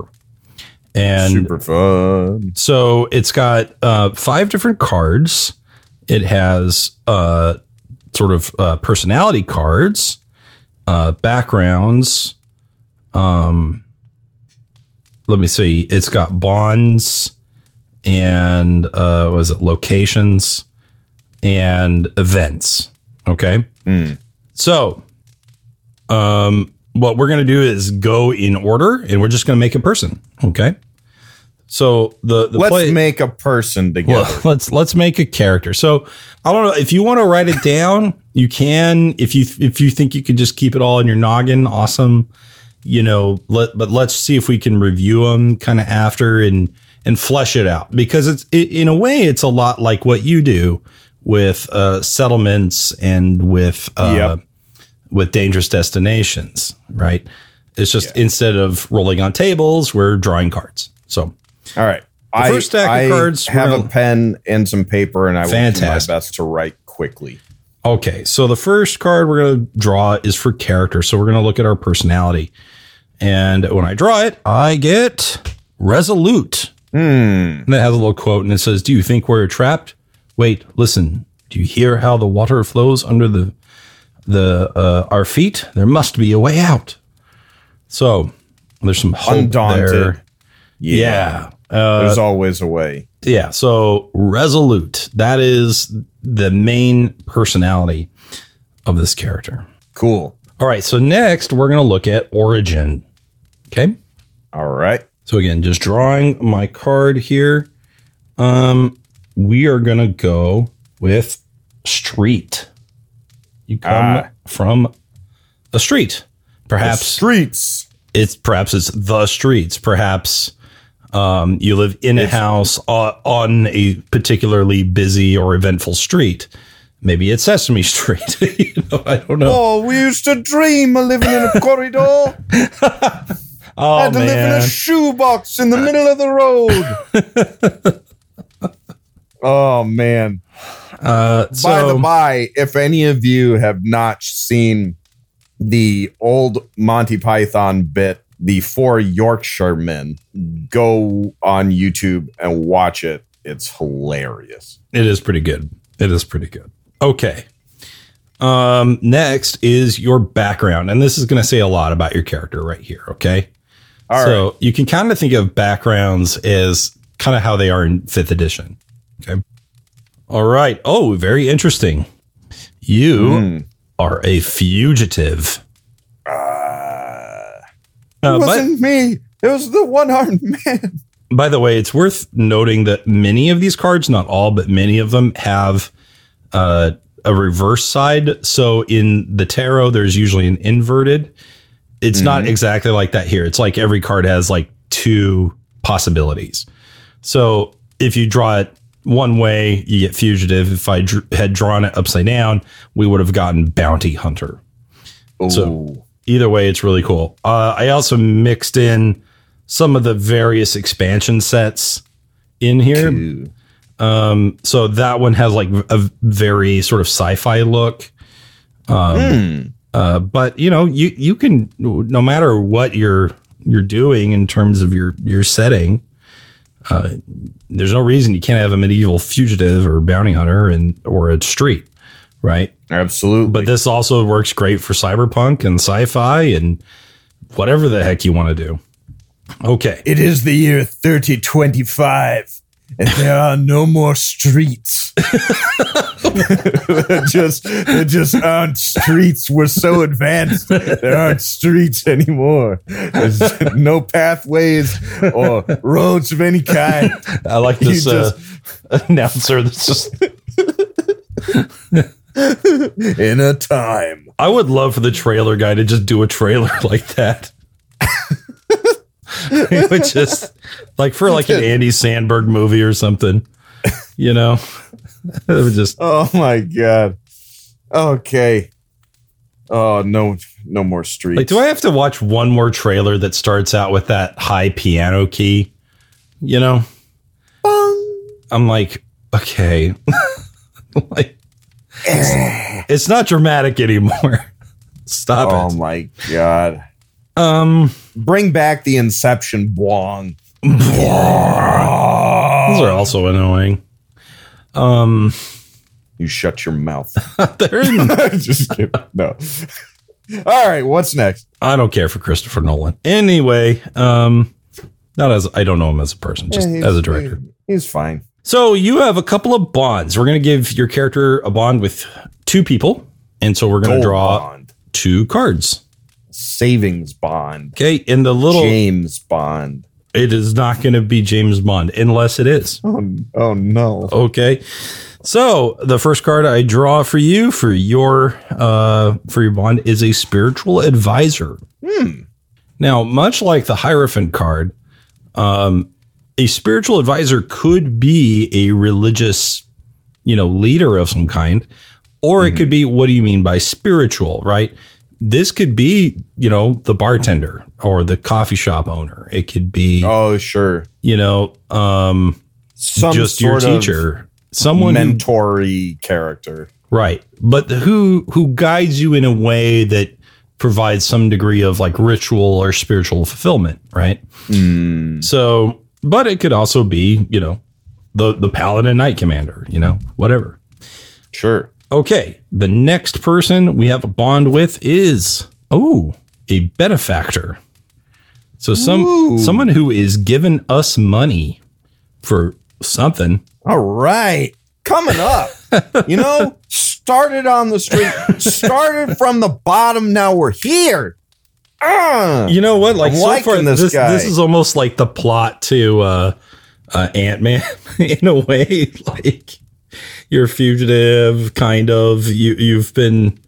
And Super fun. so it's got uh, five different cards. It has uh, sort of uh, personality cards, uh, backgrounds. Um, let me see. It's got bonds and uh, was it locations and events. Okay. So, um, what we're going to do is go in order, and we're just going to make a person. Okay. So the the Let's play, make a person together. well, *laughs* let's let's make a character. So I don't know if you want to write it down, you can. If you if you think you could just keep it all in your noggin, awesome. You know, let but let's see if we can review them kind of after and and flesh it out because it's it, in a way it's a lot like what you do with uh, settlements and with uh, Yep. with dangerous destinations, right? It's just instead of rolling on tables, we're drawing cards. So All right. I, first stack of I cards, have a pen and some paper, and I will do my best to write quickly. Okay, so the first card we're going to draw is for character. So we're going to look at our personality. And when I draw it, I get resolute. Hmm. And that has a little quote and it says, Do you think we're trapped? Wait, listen. Do you hear how the water flows under the the uh, our feet? There must be a way out. So there's some hope Undaunted. there. Yeah. Uh, There's always a way. yeah. So resolute. That is the main personality of this character. Cool. All right. So next we're going to look at origin. Okay. All right. So again, just drawing my card here. Um, we are going to go with street. You come Ah. from a street. Perhaps Streets. it's perhaps it's the streets. Perhaps um, you live in a house on, on a particularly busy or eventful street. Maybe it's Sesame *laughs* Street. *laughs* you know, I don't know. Oh, we used to dream of living in a *laughs* corridor. Oh, had to live in a shoebox in the middle of the road. oh man. Uh, By the by, if any of you have not seen the old Monty Python bit, the Four Yorkshiremen, go on YouTube and watch it. It's hilarious. it is pretty good. It is pretty good. Okay. Um, next is your background. And this is going to say a lot about your character right here. Okay. All right. so you can kind of think of backgrounds as kind of how they are in fifth edition. Okay. All right. Oh, very interesting. You Hmm. are a fugitive. Uh, it but wasn't me. It was the one armed *laughs* man. by the way, it's worth noting that many of these cards, not all, but many of them have uh, a reverse side. So in the tarot, there's usually an inverted. It's not exactly like that here. It's like every card has like two possibilities. So if you draw it one way, you get fugitive. If I dr- had drawn it upside down, we would have gotten bounty hunter. So- Ooh. Either way, it's really cool. Uh, I also mixed in some of the various expansion sets in here. Um, so that one has like a very sort of sci-fi look. Um, Hmm. uh, but you know, you you can no matter what you're you're doing in terms of your your setting. Uh, there's no reason you can't have a medieval fugitive or bounty hunter and or a street, right? Absolutely. But this also works great for cyberpunk and sci-fi and whatever the heck you want to do. Okay. it is the year 3025. and there are no more streets. *laughs* There just there just aren't streets. We're so advanced. There aren't streets anymore. There's no pathways or roads of any kind. I like this uh, *laughs* announcer that's just. *laughs* In a time. I would love for the trailer guy to just do a trailer *laughs* like that. it would just like for like an Andy Samberg movie or something, you know. It would just Oh my god. Okay. Oh no no more streets. like do I have to watch one more trailer that starts out with that high piano key? You know? I'm like, okay. *laughs* like it's not dramatic anymore. *laughs* Stop Oh it. my god. Um Bring back the Inception bong. those are also annoying. Um You shut your mouth. *laughs* they're *laughs* Just kidding. No. All right, what's next? I don't care for Christopher Nolan. Anyway, um, not as I don't know him as a person, just Yeah, as a director. He's fine. So you have a couple of bonds. We're going to give your character a bond with two people, and so we're going to draw bond. two cards. Savings bond. Okay, in the little, James Bond. it is not going to be James Bond unless it is. Oh, oh no. Okay. So the first card I draw for you for your uh for your bond is a spiritual advisor. Hmm. Now, much like the Hierophant card, um, a spiritual advisor could be a religious, you know, leader of some kind, or it could be what do you mean by spiritual, right? This could be, you know, the bartender or the coffee shop owner. It could be, Oh, sure. you know, um, Some just your teacher, someone who mentory character. Right. But who who guides you in a way that provides some degree of like ritual or spiritual fulfillment, right? So, but it could also be, you know, the the paladin knight commander, you know, whatever. Sure. Okay, the next person we have a bond with is oh, a benefactor. So some Ooh. someone who is giving us money for something. All right. Coming up. *laughs* you know, started on the street, started from the bottom. Now we're here. Ah. You know what? Like so far, this this this is almost like the plot to uh, uh, Ant Man *laughs* in a way. *laughs* Like you're a fugitive, kind of. You you've been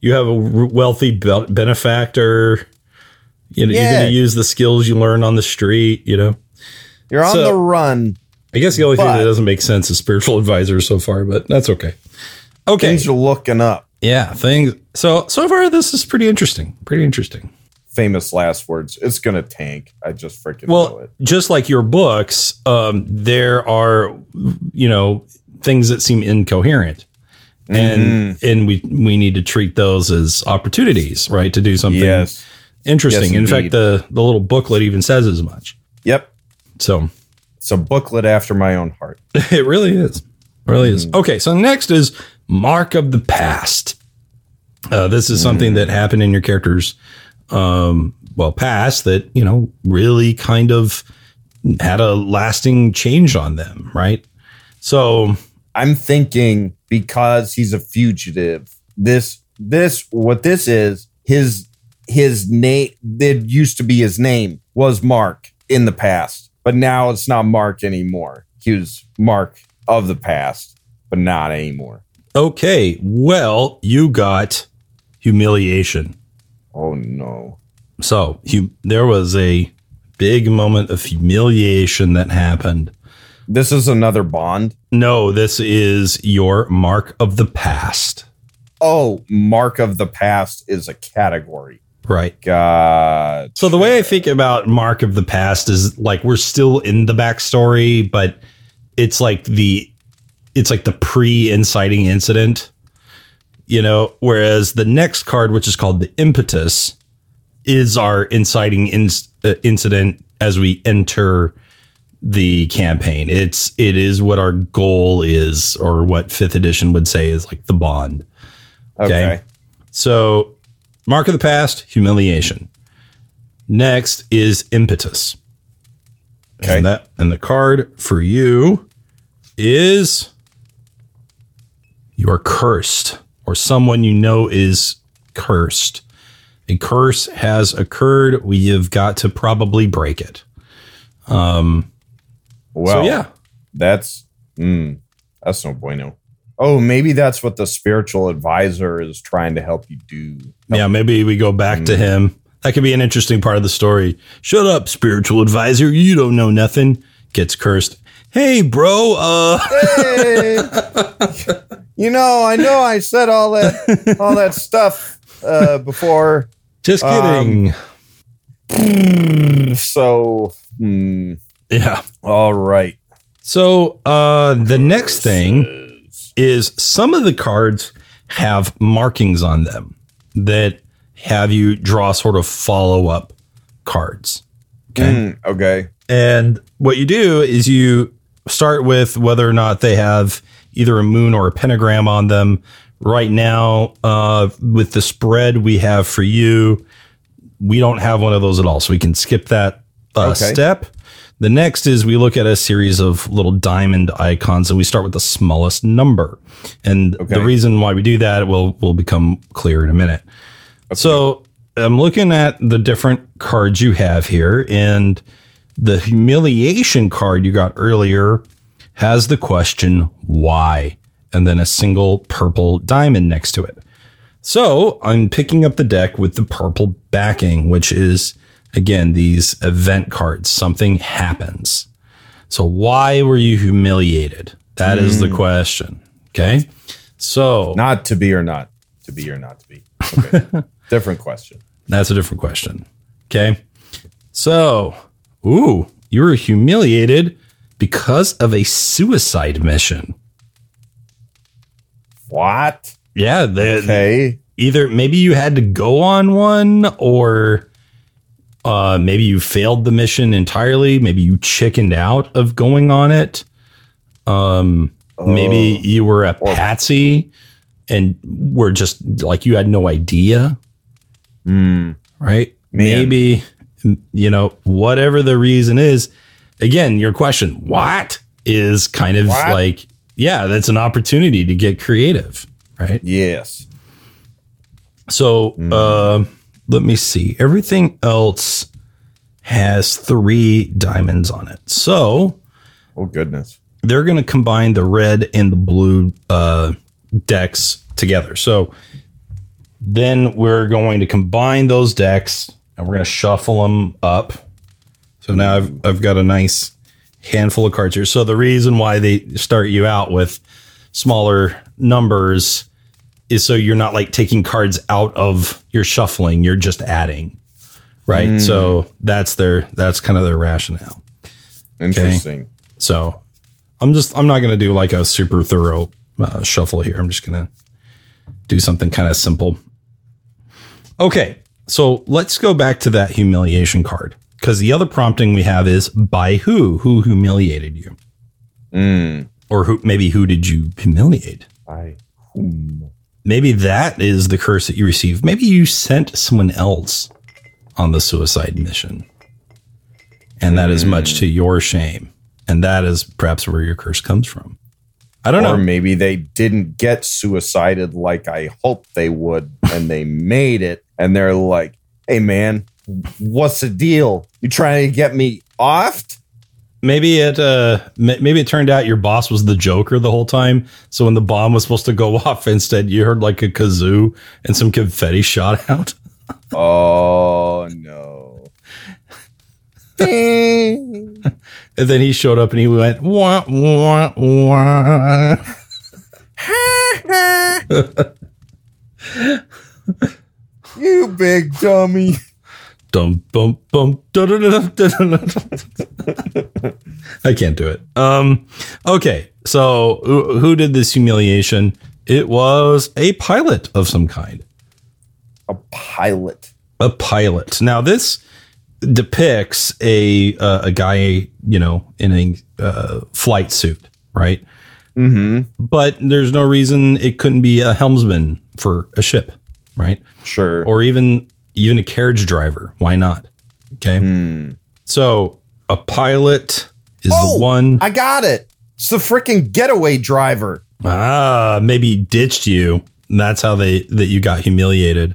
you have a wealthy be- benefactor. You know, you're going to use the skills you learn on the street. You know, You're on So- the run. I guess the only thing that doesn't make sense is spiritual *laughs* advisor so far, but that's okay. Okay, Things are looking up. yeah, things. So so far, this is pretty interesting. Pretty interesting. Famous last words. It's gonna tank. I just freaking know Well, it. just like your books, um, there are you know things that seem incoherent, and and we we need to treat those as opportunities, right, to do something Yes. interesting. Yes, In fact, the the little booklet even says as much. Yep. So It's a booklet after my own heart. *laughs* it really is, really is. Okay, so next is mark of the past. Uh, this is something that happened in your character's um, well past that you know really kind of had a lasting change on them, right? So I'm thinking because he's a fugitive. This this what this is his his name that used to be his name was Mark in the past, but now it's not Mark anymore. He was Mark of the past, but not anymore. Okay, well, you got humiliation. Oh no. So hu- there was a big moment of humiliation that happened. This is another bond. No, this is your mark of the past. Oh, Mark of the past is a category. Right. God. So the way I think about mark of the past is like we're still in the backstory, but it's like the it's like the pre-inciting incident. You know, whereas the next card, which is called the impetus, is our inciting in, uh, incident as we enter the campaign. It's it is what our goal is, or what fifth edition would say is like the bond. Okay. Okay. So, mark of the past, humiliation. Next is impetus. Okay. And that and the card for you is you are cursed, or someone you know is cursed. A curse has occurred. We have got to probably break it. Um, Well, so yeah, that's mm, that's no bueno. Oh, maybe that's what the spiritual advisor is trying to help you do. yeah. Maybe we go back to him. That could be an interesting part of the story. Shut up, spiritual advisor. You don't know nothing. Gets cursed. Hey, bro. Uh, *laughs* Hey, you know, I know I said all that all that stuff uh, before. just Um, kidding. So, hmm, yeah. all right. So uh, the next thing is some of the cards have markings on them that have you draw sort of follow up cards. Okay. Mm, okay. And what you do is you start with whether or not they have either a moon or a pentagram on them. Right now, uh, with the spread we have for you, we don't have one of those at all. So we can skip that uh, Okay. step. The next is we look at a series of little diamond icons and we start with the smallest number. And Okay. the reason why we do that will will become clear in a minute. So I'm looking at the different cards you have here, and the humiliation card you got earlier has the question why, and then a single purple diamond next to it. So I'm picking up the deck with the purple backing, which is again these event cards. Something happens. So why were you humiliated? That is the hmm. question. Okay. So Not to be or not to be or not to be. Okay. *laughs* Different question. That's a different question. Okay. So, ooh, you were humiliated because of a suicide mission. What? Yeah. The, Okay. Either maybe you had to go on one or uh, maybe you failed the mission entirely. Maybe you chickened out of going on it. Um, maybe you were a patsy and were just like you had no idea. right? Maybe, you know, whatever the reason is, again, your question, what is kind of What? like, yeah, that's an opportunity to get creative, right? Yes. So, uh, let me see. Everything else has three diamonds on it. So, Oh goodness. they're going to combine the red and the blue uh, decks together. So then we're going to combine those decks and we're going to shuffle them up. So now I've, I've got a nice handful of cards here. So the reason why they start you out with smaller numbers is so you're not like taking cards out of your shuffling, you're just adding. Right. So that's their that's kind of their rationale. Interesting. So I'm just I'm not gonna do like a super thorough uh, shuffle here. I'm just gonna do something kind of simple. Okay, so let's go back to that humiliation card because the other prompting we have is by who? Who humiliated you? Mm. Or who? Maybe who did you humiliate? I. whom? Maybe that is the curse that you received. Maybe you sent someone else on the suicide mission, and that is much to your shame. And that is perhaps where your curse comes from. I don't Or know. maybe they didn't get suicided like I hoped they would, and they made it, and they're like, "Hey, man, what's the deal? You trying to get me offed?" Maybe it uh maybe it turned out your boss was the Joker the whole time. So when the bomb was supposed to go *laughs* off, instead you heard like a kazoo and some confetti shot out. *laughs* Oh no. *laughs* And then he showed up and he went wah wah wah. You big dummy. Dum bum bum. I can't do it. Um okay. So who, who did this humiliation? It was a pilot of some kind. A pilot. a pilot. Now this depicts a uh, a guy, you know, in a uh, flight suit, right? Mm-hmm. But there's no reason it couldn't be a helmsman for a ship, right? Sure. Or even even a carriage driver. Why not? Okay. Hmm. So a pilot is Oh, the one. I got it. It's the freaking getaway driver. Ah, maybe ditched you. And that's how they that you got humiliated.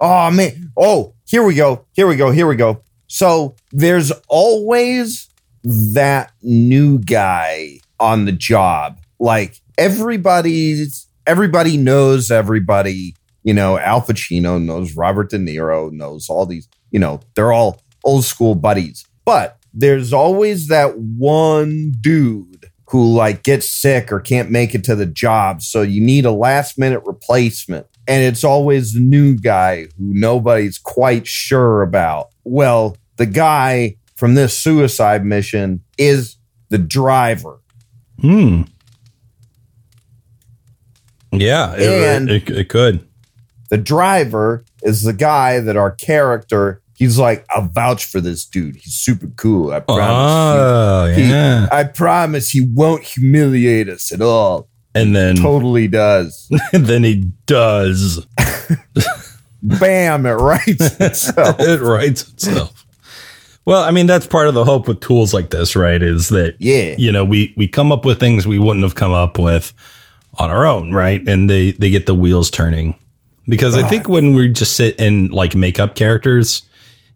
Oh man. Oh, here we go. Here we go. Here we go. So there's always that new guy on the job. Like everybody's everybody knows everybody. You know, Al Pacino knows Robert De Niro knows all these, you know, they're all old school buddies. But there's always that one dude who like gets sick or can't make it to the job. So you need a last minute replacement. And it's always the new guy who nobody's quite sure about. Well, the guy from this suicide mission is the driver. Hmm. Yeah, it, And- it, it could. The driver is the guy that our character, he's like, I'll vouch for this dude. He's super cool. I promise. Oh, He- yeah. I promise he won't humiliate us at all. and then Totally does. And *laughs* then he does. *laughs* Bam, it writes *laughs* itself. it writes itself. Well, I mean, that's part of the hope with tools like this, right? Is that Yeah. you know we we come up with things we wouldn't have come up with on our own, right? And they they get the wheels turning. Because I think when we just sit and like make up characters,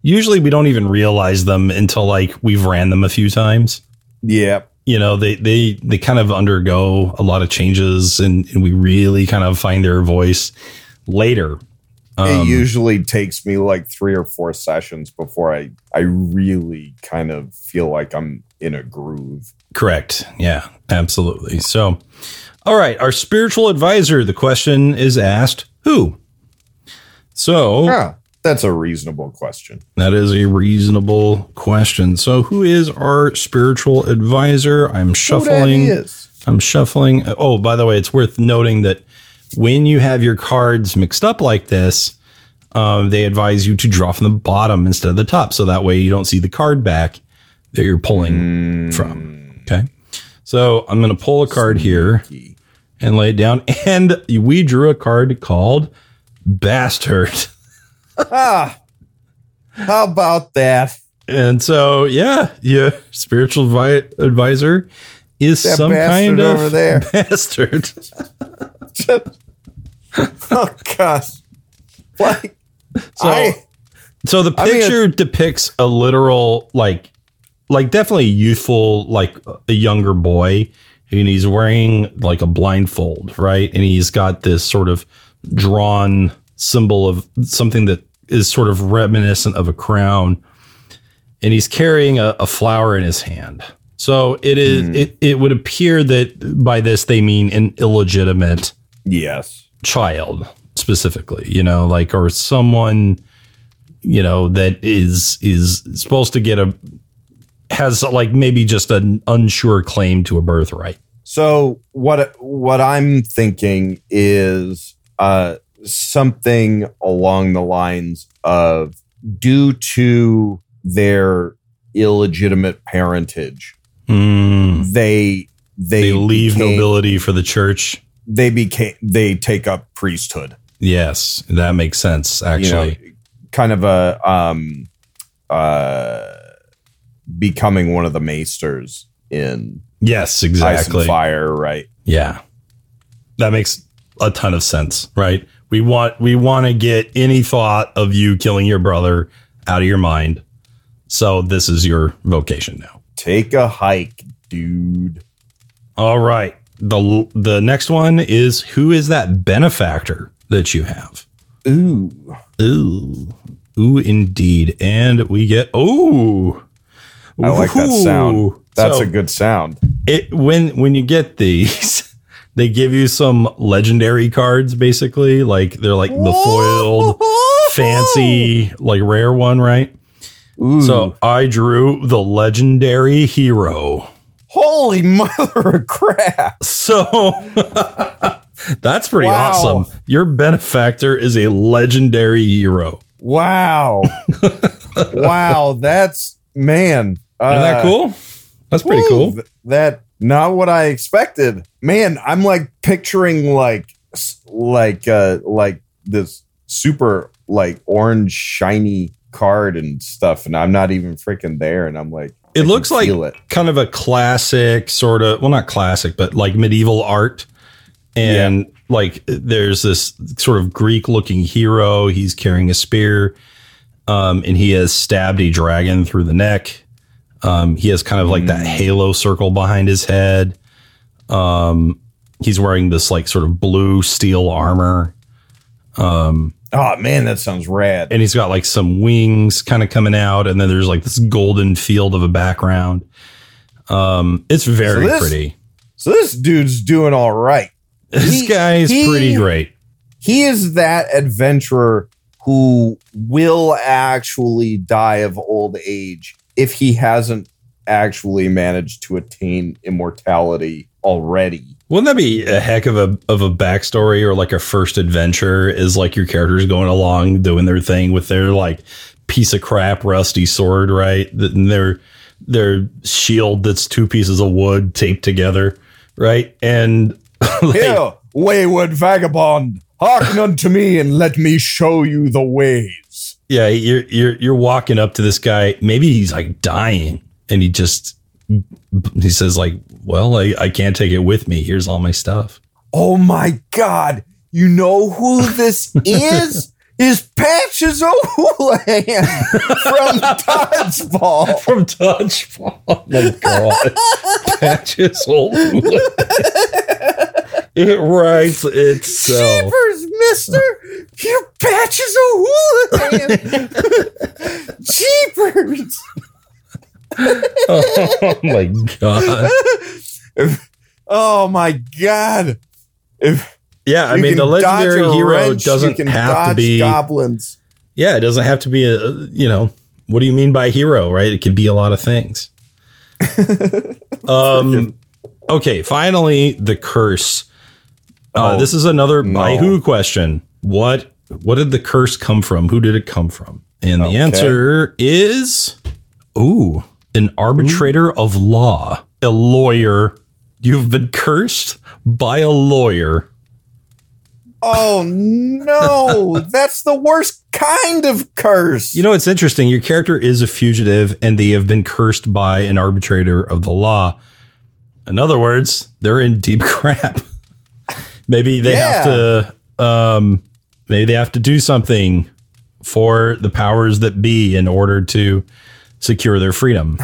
usually we don't even realize them until like we've ran them a few times. Yeah. You know, they they they kind of undergo a lot of changes and, and we really kind of find their voice later. it Um, usually takes me like three or four sessions before I, I really kind of feel like I'm in a groove. Correct. Yeah, absolutely. So, all right, our spiritual advisor, the question is asked who? So, Huh, that's a reasonable question. that is a reasonable question. So, who is our spiritual advisor? I'm shuffling. is? I'm shuffling. Oh, by the way, it's worth noting that when you have your cards mixed up like this, um, they advise you to draw from the bottom instead of the top. So that way you don't see the card back that you're pulling from. Okay. So I'm going to pull a card here. And lay it down. And we drew a card called Bastard. *laughs* Ah, how about that? And so, yeah, your spiritual advi- advisor is That some kind of over there. *laughs* bastard. *laughs* oh gosh, like So, I so the I mean, picture depicts a literal, like, like definitely youthful, like a younger boy, and he's wearing like a blindfold, right? And he's got this sort of drawn symbol of something that is sort of reminiscent of a crown, and he's carrying a, a flower in his hand. So it is. Hmm. It it would appear that by this they mean an illegitimate yes, child specifically you know like or someone you know that is is supposed to get a has like maybe just an unsure claim to a birthright So what what I'm thinking is uh, something along the lines of due to their illegitimate parentage, Hmm. they they, they leave became- nobility for the church They became they take up priesthood. yes that makes sense actually You know, kind of a um uh becoming one of the maesters in yes exactly Fire, right? yeah that makes a ton of sense right we want we want to get any thought of you killing your brother out of your mind so this is your vocation now Take a hike, dude. All right. The the next one is who is that benefactor that you have? Ooh. Ooh. Ooh indeed. And we get oh I like that sound. That's So a good sound. it when when you get these *laughs* they give you some legendary cards basically like they're like the foiled fancy like rare one, right? Ooh. So I drew the legendary hero. holy *laughs* mother of crap. So *laughs* that's pretty Wow. awesome. Your benefactor is a legendary hero. Wow. wow. That's man. Uh, Isn't that cool? That's pretty woo, cool. th- That not what I expected. Man, I'm like picturing like like uh like this super like orange shiny card and stuff and I'm not even freaking there and I'm like It looks like it. kind of a classic sort of, well, not classic, but like medieval art. And like there's this sort of Greek looking hero. He's carrying a spear um, and he has stabbed a dragon through the neck. Um, he has kind of like that halo circle behind his head. Um, he's wearing this like sort of blue steel armor. Oh man, that sounds rad. and he's got like some wings kind of coming out, and then there's like this golden field of a background. Um, it's very So this- pretty. So this dude's doing all right. This he- guy is he- pretty great. He is that adventurer who will actually die of old age if he hasn't actually managed to attain immortality already. Wouldn't that be a heck of a of a backstory or like a first adventure? Is like your characters going along doing their thing with their like piece of crap rusty sword, right? And their their shield that's two pieces of wood taped together, right? And *laughs* like, Here, wayward vagabond, hearken unto me and let me show you the ways. Yeah, you're you're you're walking up to this guy. Maybe he's like dying, and he just he says like, "Well, I, I can't take it with me. Here's all my stuff." Oh my god, you know who this is? *laughs* Is Patches O'Houlihan from Dodgeball. *laughs* From Dodgeball. Oh my god, *laughs* patches old. It writes itself. Jeepers, mister! You Patches O'Houlihan! *laughs* Jeepers! *laughs* Oh my god. If- oh my god! If Yeah, I mean the legendary hero wrench, doesn't can have to be. goblins. Yeah, it doesn't have to be a you know. What do you mean by hero? Right? It could be a lot of things. *laughs* um. Okay. Finally, the curse. Uh, Oh, this is another no. by who question. What What did the curse come from? Who did it come from? And the answer is, ooh, an arbitrator of law, a lawyer. You've been cursed by a lawyer. Oh no, *laughs* that's the worst kind of curse. You know, it's interesting. Your character is a fugitive and they have been cursed by an arbitrator of the law. In other words, they're in deep *laughs* crap. Maybe they have to um maybe they have to do something for the powers that be in order to secure their freedom.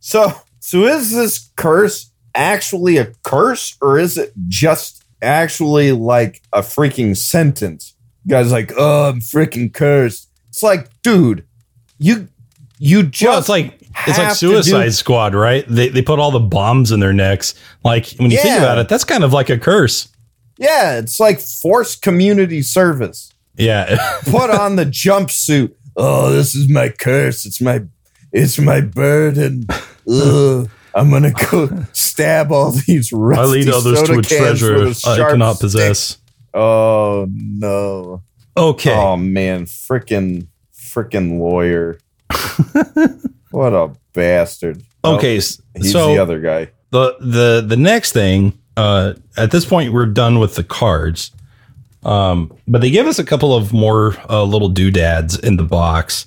So, so is this curse actually a curse, or is it just actually like a freaking sentence? Guys, like, oh, I'm freaking cursed. It's like, dude, you, you just Well, it's like it's like to do- Suicide Squad, right? They they put all the bombs in their necks. Like when you think about it, that's kind of like a curse. Yeah, it's like forced community service. Yeah. *laughs* Put on the jumpsuit. Oh, this is my curse. It's my, it's my burden. *laughs* Ugh. I'm gonna go stab all these rusty I lead others soda to a treasure a I cannot stick. possess. Oh no. Okay. Oh man, freaking freaking lawyer. *laughs* what a bastard. Oh, okay. s- he's so the other guy. the the the next thing uh at this point we're done with the cards. Um but they give us a couple of more uh, little doodads in the box.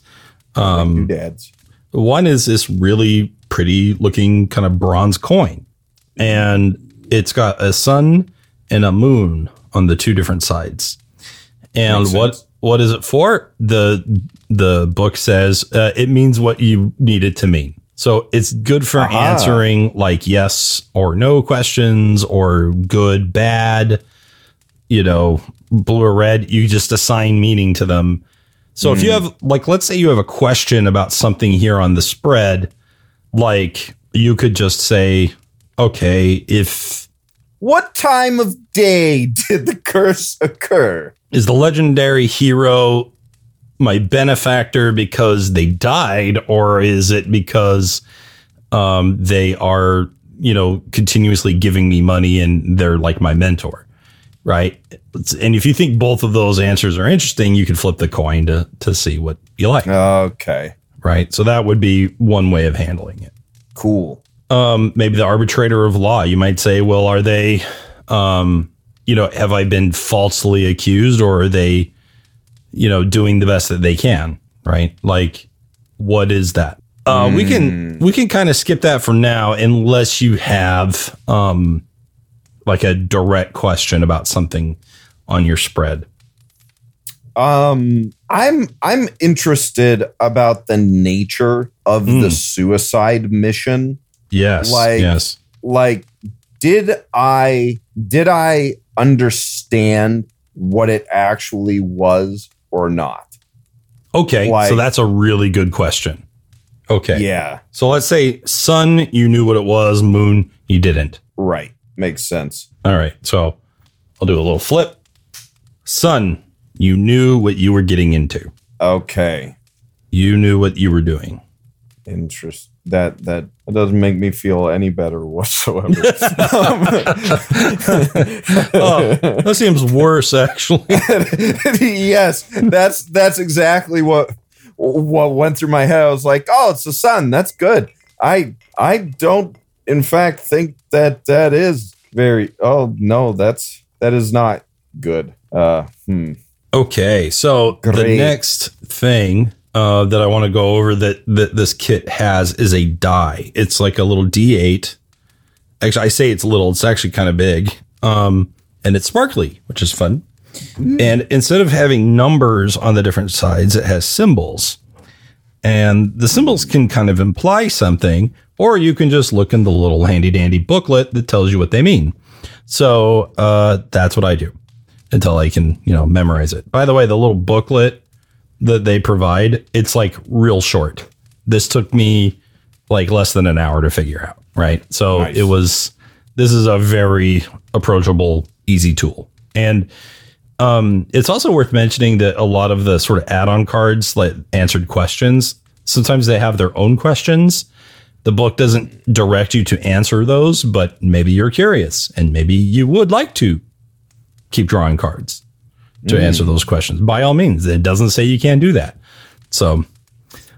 Um Two dads. one is this really pretty looking kind of bronze coin. And it's got a sun and a moon on the two different sides. And what what is it for? The the book says uh, it means what you need it to mean so it's good for Aha. answering like yes or no questions or good bad you know blue or red you just assign meaning to them so if you hmm. have like let's say you have a question about something here on the spread like you could just say okay if What time of day *laughs* did the curse occur? is the legendary hero my benefactor because they died or is it because um, they are you know continuously giving me money and they're like my mentor right and if you think both of those answers are interesting you can flip the coin to to see what you like Okay. right so that would be one way of handling it Cool. um, maybe the arbitrator of law. You might say, well, are they, um, you know, have I been falsely accused or are they, you know, doing the best that they can? Right. Like, what is that? Uh, We can we can kind of skip that for now, unless you have um, like a direct question about something on your spread. Um, I'm I'm interested about the nature of the Mm. suicide mission. Yes, Like- yes. Like, did I did I understand what it actually was or not? Okay, like- so that's a really good question. Okay, Yeah, so let's say sun, you knew what it was. Moon, you didn't. right. Makes sense. All right, so I'll do a little flip. Sun, you knew what you were getting into. Okay. You knew what you were doing. Interest that that doesn't make me feel any better whatsoever. *laughs* *laughs* Oh, that seems worse, actually. *laughs* yes, that's that's exactly what what went through my head. I was like, "Oh, it's the sun. That's good." I I don't, in fact, think that that is very. Oh no, that's that is not good. Uh, hmm. Okay, so the next thing uh, that I want to go over that, that this kit has is a die. It's like a little D8. Actually, I say it's little. It's actually kind of big, um, and it's sparkly, which is fun. And instead of having numbers on the different sides, it has symbols. And the symbols can kind of imply something, or you can just look in the little handy dandy booklet that tells you what they mean. So uh, that's what I do until I can, you know, memorize it. By the way, the little booklet that they provide, it's like real short. This took me like less than an hour to figure out, right? So Nice. it was this is a very approachable, easy tool. And um, it's also worth mentioning that a lot of the sort of add-on cards like answered questions, sometimes they have their own questions. The book doesn't direct you to answer those, but maybe you're curious and maybe you would like to keep drawing cards to answer those questions. By all means, it doesn't say you can't do that. So,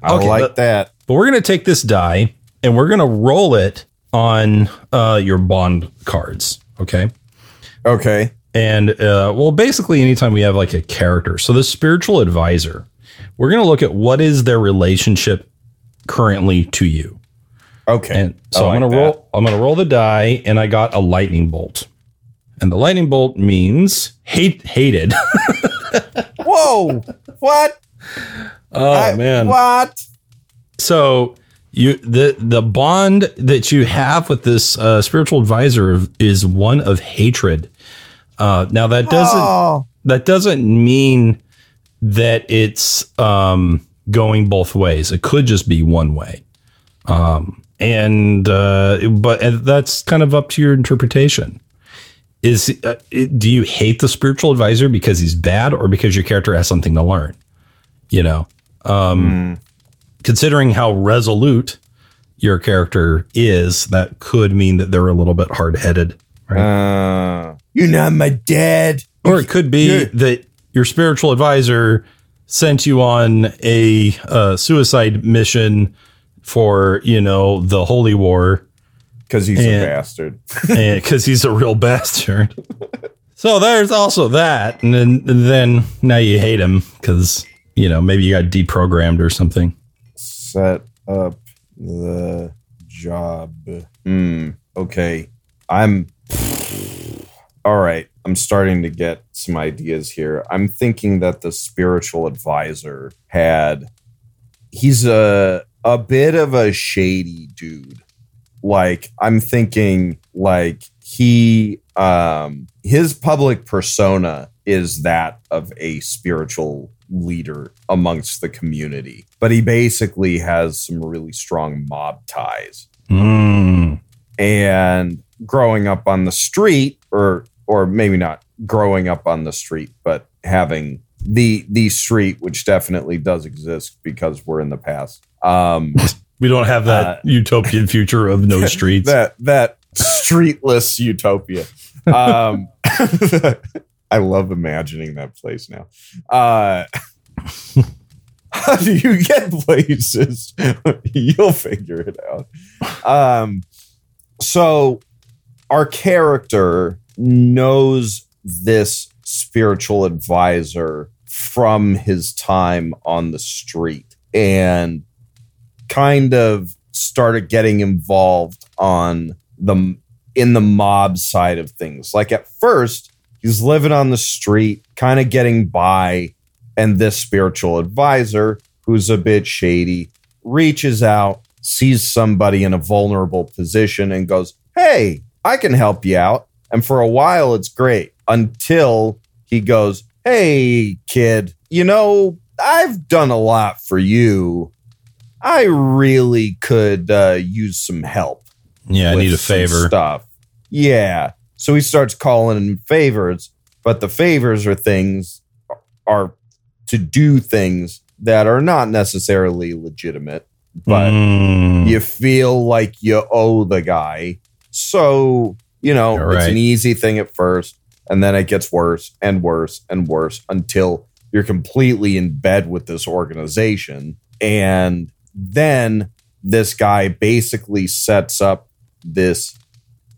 I Okay, like but- that. but we're going to take this die and we're going to roll it on uh, your bond cards. Okay. Okay. And uh, well, basically, anytime we have like a character, so the spiritual advisor, we're going to look at what is their relationship currently to you. Okay. And so I I'm going to roll. I'm going to roll the die, and I got a lightning bolt. And the lightning bolt means hate hated. *laughs* Whoa! What? oh I- man! What? So you the the bond that you have with this uh, spiritual advisor is one of hatred. Uh, now that doesn't Oh, that doesn't mean that it's um, going both ways. It could just be one way. Um, and uh, but and that's kind of up to your interpretation. Is uh, do you hate the spiritual advisor because he's bad, or because your character has something to learn? You know, um, considering how resolute your character is, that could mean that they're a little bit hard headed. uh, you're not my dad. Or it could be Yeah. that your spiritual advisor sent you on a uh, suicide mission for, you know, the Holy War Because he's Yeah. a bastard. *laughs* yeah, because he's a real bastard. *laughs* So there's also that. And then, and then now you hate him because, you know, maybe you got deprogrammed or something. Set up the job. Hmm. Okay. I'm. All right. I'm starting to get some ideas here. I'm thinking that the spiritual advisor had. He's a a bit of a shady dude. Like I'm thinking, like he um his public persona is that of a spiritual leader amongst the community but he basically has some really strong mob ties Mm. and growing up on the street or or maybe not growing up on the street but having the the street which definitely does exist because we're in the past um *laughs* We don't have that Uh, utopian future of no *laughs* streets. that that streetless utopia. Um *laughs* i love imagining that place now. Uh how *laughs* do you get places you'll figure it out. Um so our character knows this spiritual advisor from his time on the street and kind of started getting involved on the in the mob side of things. Like at first, he's living on the street, kind of getting by, and this spiritual advisor, who's a bit shady, reaches out, sees somebody in a vulnerable position, and goes, Hey, I can help you out. And for a while, it's great until he goes, Hey, kid, you know, I've done a lot for you. I really could uh, use some help. Yeah, I need a favor. Stuff. Yeah. So he starts calling in favors, but the favors are things are to do things that are not necessarily legitimate, but Mm, you feel like you owe the guy. So, you know, All it's an easy thing at first, and then it gets worse and worse and worse until you're completely in bed with this organization. And then this guy basically sets up this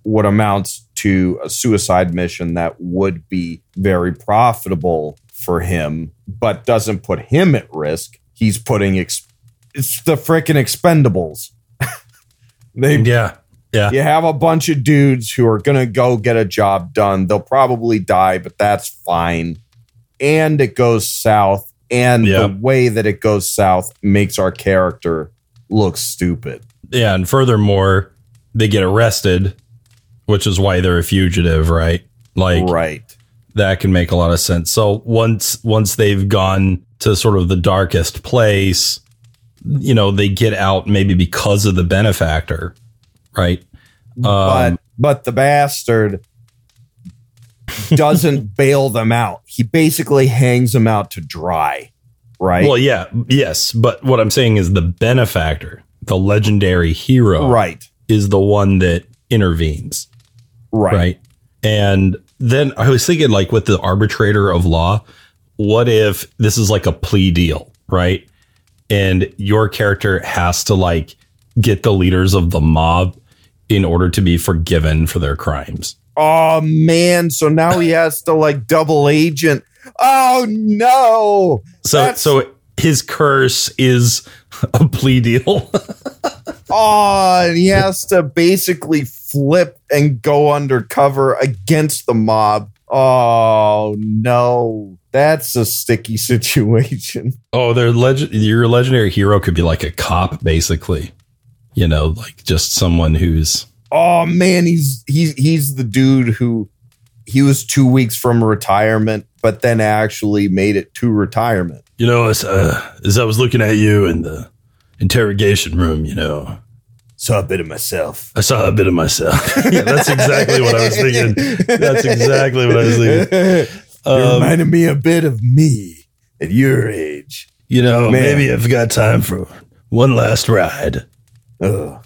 what amounts to a suicide mission that would be very profitable for him, but doesn't put him at risk. He's putting ex- it's the freaking expendables. *laughs* they yeah, yeah, you have a bunch of dudes who are gonna go get a job done. They'll probably die, but that's fine. And it goes south, and the way that it goes south makes our character look stupid. yeah. And furthermore, they get arrested, which is why they're a fugitive, right? Like right. that can make a lot of sense. So once once they've gone to sort of the darkest place, you know, they get out maybe because of the benefactor, right? Um, but but the bastard doesn't *laughs* bail them out. He basically hangs them out to dry. Right. Well, yeah, yes, but what I'm saying is the benefactor, the legendary hero, right. is the one that intervenes, Right. right? And then I was thinking, like, with the arbitrator of law, what if this is like a plea deal, right? And your character has to like get the leaders of the mob in order to be forgiven for their crimes. Oh man, so now he has to like double agent. Oh no. So, That's- so his curse is *laughs* a plea deal. *laughs* Oh, and he has to basically flip and go undercover against the mob. Oh no. That's a sticky *laughs* situation. Oh, their legend. Your legendary hero could be like a cop, basically. You know, like just someone who's Oh man, he's he's he's the dude who he was two weeks from retirement, but then actually made it to retirement. you know as uh, as I was looking at you in the interrogation room. You know, Saw a bit of myself. I saw a bit of myself. *laughs* yeah, that's exactly what I was thinking. That's exactly what I was thinking. *laughs* you Um, reminded me a bit of me at your age. you know, Man. maybe I've got time for one last ride. Oh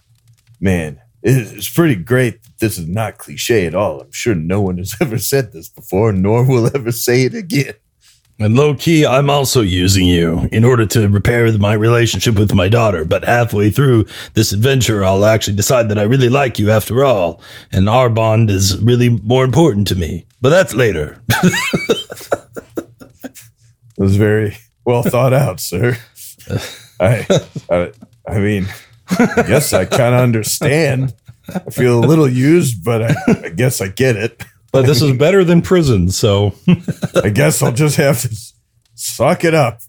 man, it's pretty great. that This is not cliche at all. I'm sure no one has *laughs* ever said this before, nor will ever say it again. And low key, I'm also using you in order to repair my relationship with my daughter. But halfway through this adventure, I'll actually decide that I really like you after all. And our bond is really more important to me. But that's later. *laughs* It was very well thought out, sir. *laughs* I, I, I mean, I guess I kind of understand. I feel a little used, but I, I guess I get it. But this is better than prison. So I guess I'll just have to suck it up.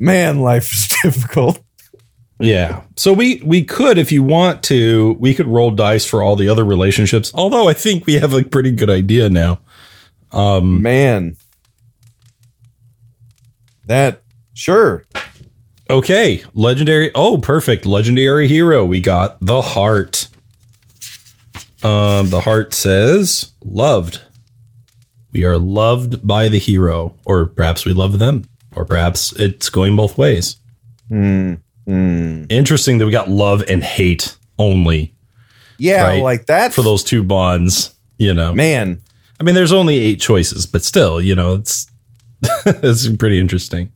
Man, life is *laughs* difficult. yeah. So we, we could, if you want to, we could roll dice for all the other relationships. Although I think we have a pretty good idea now. Um, Man, that sure. Okay, legendary. Oh, perfect. Legendary hero. We got the heart. Um, the heart says loved. We are loved by the hero, or perhaps we love them, or perhaps it's going both ways. Hmm. Hmm. Interesting that we got love and hate only Yeah, Right. like that for those two bonds. You know, Man, I mean, there's only eight choices, but still, you know, it's *laughs* it's pretty interesting.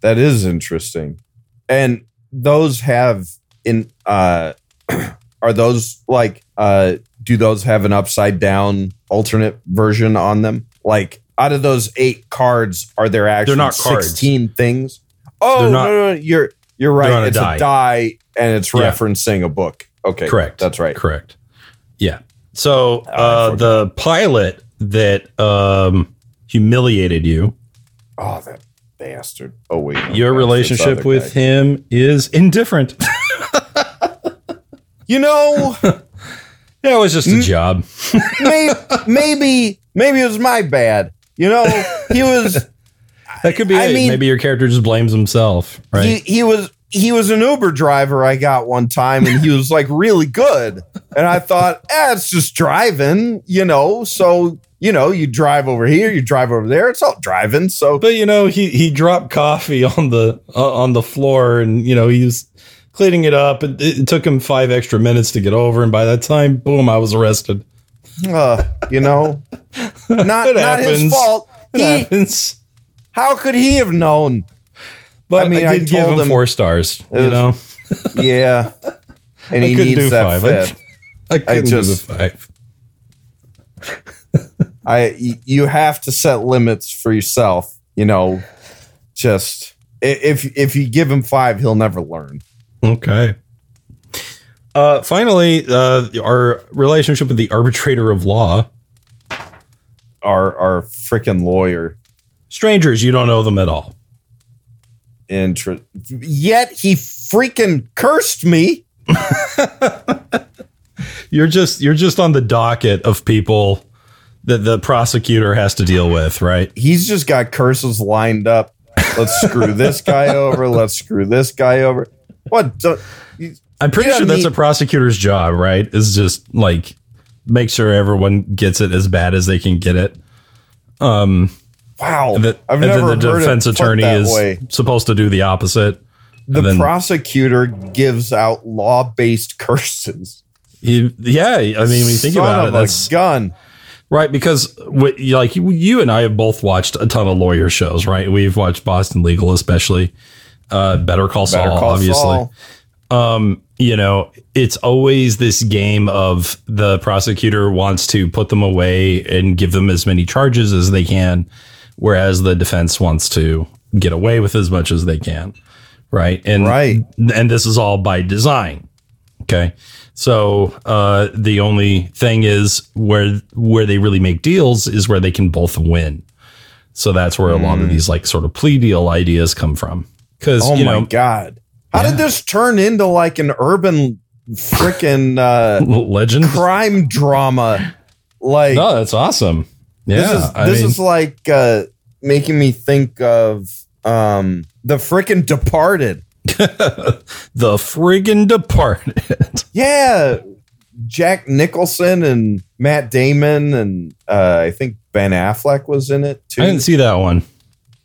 that is interesting. And those have in uh *clears throat* are those like uh do those have an upside down alternate version on them? Like out of those eight cards, are there actually not cards. 16 things? Oh They're not- no, no, no, you're you're They're right. a it's die. a die and it's Yeah. referencing a book. Okay, Correct. That's right. Correct. Yeah. So uh, the pilot that um, humiliated you, Oh, that bastard. Oh wait, no, your relationship with guy. him is indifferent. *laughs* You know, *laughs* yeah, it was just a job. *laughs* maybe, maybe, maybe it was my bad. You know, he was. That could be I it. mean- Maybe your character just blames himself, right? he, he was he was an Uber driver I got one time and he was like really good. And I thought, eh, it's just driving, you know. So, you know, you drive over here, you drive over there, it's all driving. So but you know, he he dropped coffee on the uh, on the floor, and you know he was cleaning it up. It, it took him five extra minutes to get over, and by that time, boom, I was arrested. uh, you know, not *laughs* not his fault. It He, happens. how could he have known? But I mean, I I did give him, him- four stars. It You know, *laughs* Yeah. And he I couldn't needs do that five. I- fifth. *laughs* I couldn't just- do the five. I you have to set limits for yourself. You know, just if if you give him five, he'll never learn. Okay. Uh, finally, uh, our relationship with the arbitrator of law. Our our freaking lawyer. Strangers, you don't know them at all. Intra- Yet he freaking cursed me. *laughs* You're just you're just on the docket of people that the prosecutor has to deal with, right? He's just got curses lined up. Let's screw this guy *laughs* over. Let's screw this guy over. What? I'm pretty sure that's a prosecutor's job, right? Is just like make sure everyone gets it as bad as they can get it. Um, Wow. and that, I've and never then the heard defense attorney is way. supposed to do the opposite. The then- prosecutor gives out law-based *laughs* curses. He- yeah, I mean, when you think Son about it, that's gun. Right, because what, like you- you and I have both watched a ton of lawyer shows, right? We've watched Boston Legal, especially uh, Better Call Saul, Better call obviously. Saul. Um, you know, it's always this game of the prosecutor wants to put them away and give them as many charges as they can, whereas the defense wants to get away with as much as they can, right? And Right. and this is all by design. Okay. So uh, the only thing is where where they really make deals is where they can both win. So that's where a lot of these like sort of plea deal ideas come from. Because Hmm. Oh you my god! How Yeah. did this turn into like an urban freaking uh, *laughs* legend. crime drama? Like No, that's awesome. Yeah, this is this mean, is like uh, making me think of um, the freaking Departed. *laughs* the friggin' departed. *laughs* Yeah, Jack Nicholson and Matt Damon and uh, I think Ben Affleck was in it too. I didn't see that one.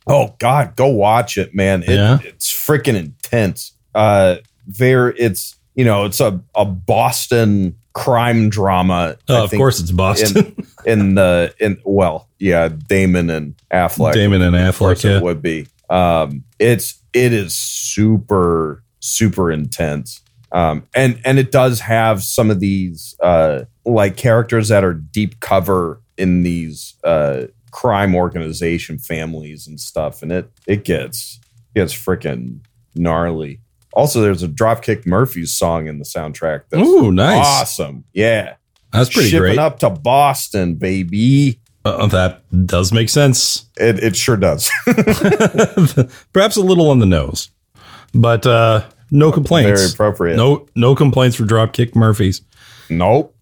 Oh God, go watch it, man. It, Yeah? It's freaking intense. Uh there it's you know, it's a, a Boston crime drama. Oh, of course, it's Boston. in the in well, yeah, Damon and Affleck. Damon and Affleck. Yeah. it would be. Um it's it is super, super intense. Um and and it does have some of these uh like characters that are deep cover in these uh crime organization families and stuff and it it gets gets freaking gnarly also there's a dropkick murphys song in the soundtrack that's Ooh, nice. awesome yeah That's pretty shipping great. up to boston baby Uh, that does make sense. it, it sure does *laughs* Perhaps a little on the nose, but uh, no complaints. very appropriate No, no complaints for Dropkick Murphys. nope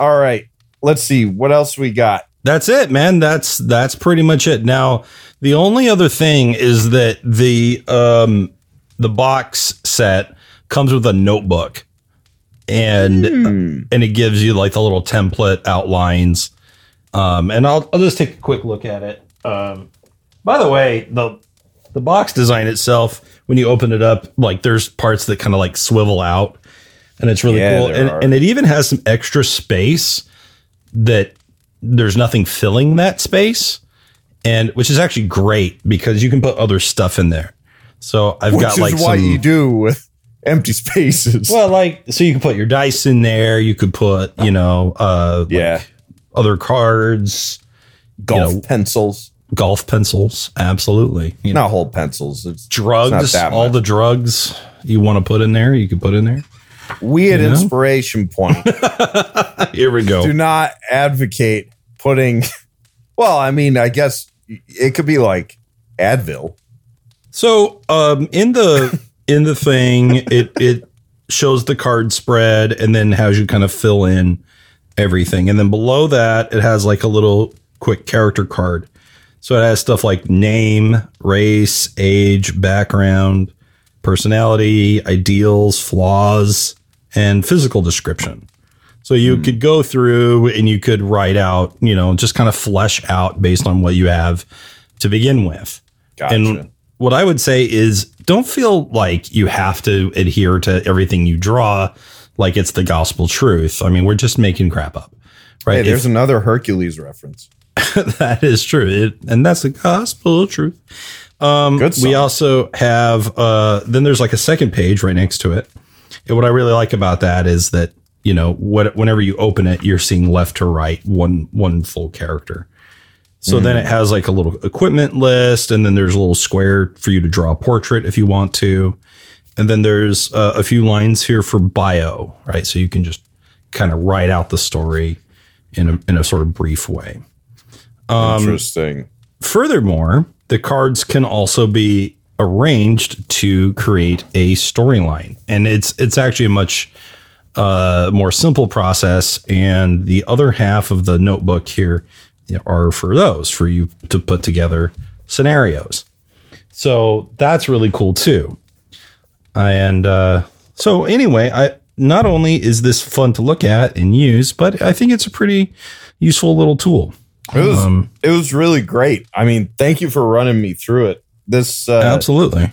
all right let's see what else we got That's it, man. That's that's pretty much it. Now, the only other thing is that the um the box set comes with a notebook, and Hmm. and it gives you like the little template outlines. Um, and I'll I'll just take a quick look at it. Um, by the way, the the box design itself, when you open it up, like there's parts that kind of like swivel out, and it's really Yeah, cool. And, are. and it even has some extra space that there's nothing filling that space, and which is actually great because you can put other stuff in there. So I've which got is like what some you do with *laughs* empty spaces well, like so you can put your dice in there. You could put you know uh yeah other cards, golf know, pencils golf pencils, absolutely. You know, not whole pencils it's drugs, it's all much. the drugs. you want to put in there, you can put in there. We at You know? Inspiration Point *laughs* Here we go. do not advocate putting. *laughs* Well, I mean, I guess it could be like Advil. So, um, in the *laughs* in the thing, it it shows the card spread and then has you kind of fill in everything, and then below that, it has like a little quick character card. So it has stuff like name, race, age, background, personality, ideals, flaws, and physical description. So you hmm. could go through and you could write out, you know, just kind of flesh out based on what you have to begin with. Gotcha. And what I would say is don't feel like you have to adhere to everything you draw like it's the gospel truth. I mean, we're just making crap up. Right? hey, If- there's another Hercules reference. *laughs* that is true. It, and that's the gospel truth. Um, we also have, uh, then there's like a second page right next to it. And what I really like about that is that, you know, what, whenever you open it, you're seeing left to right one, one full character. So then it has like a little equipment list, and then there's a little square for you to draw a portrait if you want to. And then there's uh, a few lines here for bio, right? So you can just kind of write out the story in a, in a sort of brief way. Um, Interesting. Furthermore, the cards can also be arranged to create a storyline, and it's it's actually a much uh, more simple process. And the other half of the notebook here are for those for you to put together scenarios. So that's really cool too. And uh, so anyway, I not only is this fun to look at and use, but I think it's a pretty useful little tool. It was Um, it was really great. I mean, thank you for running me through it. This uh, Absolutely.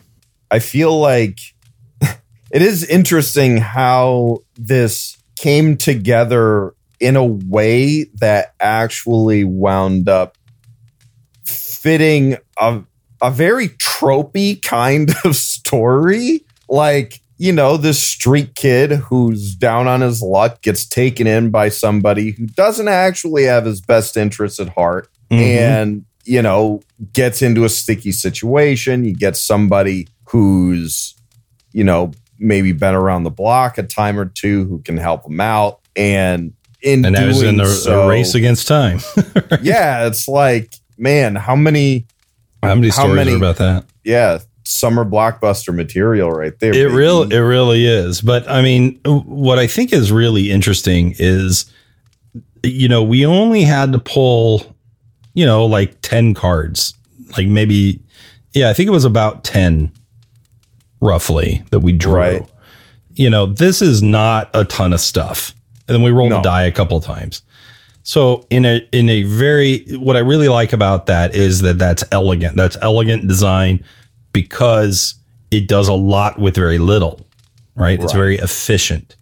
I feel like *laughs* it is interesting how this came together in a way that actually wound up fitting a a very tropey kind *laughs* of story. Like, you know, this street kid who's down on his luck gets taken in by somebody who doesn't actually have his best interests at heart Mhm. and you know gets into a sticky situation you get somebody who's you know maybe been around the block a time or two who can help him out and in and that was in a, so, race against time. *laughs* yeah it's like man how many How many How stories many- are about that? yeah summer blockbuster material right there It baby. real it really is. But I mean, what I think is really interesting is, you know, we only had to pull, you know, like ten cards, like maybe, yeah, I think it was about ten, roughly that we drew. Right. You know, this is not a ton of stuff, and then we rolled No. the die a couple of times. So in a in a very what I really like about that is that that's elegant. That's elegant design because it does a lot with very little. Right? It's very efficient.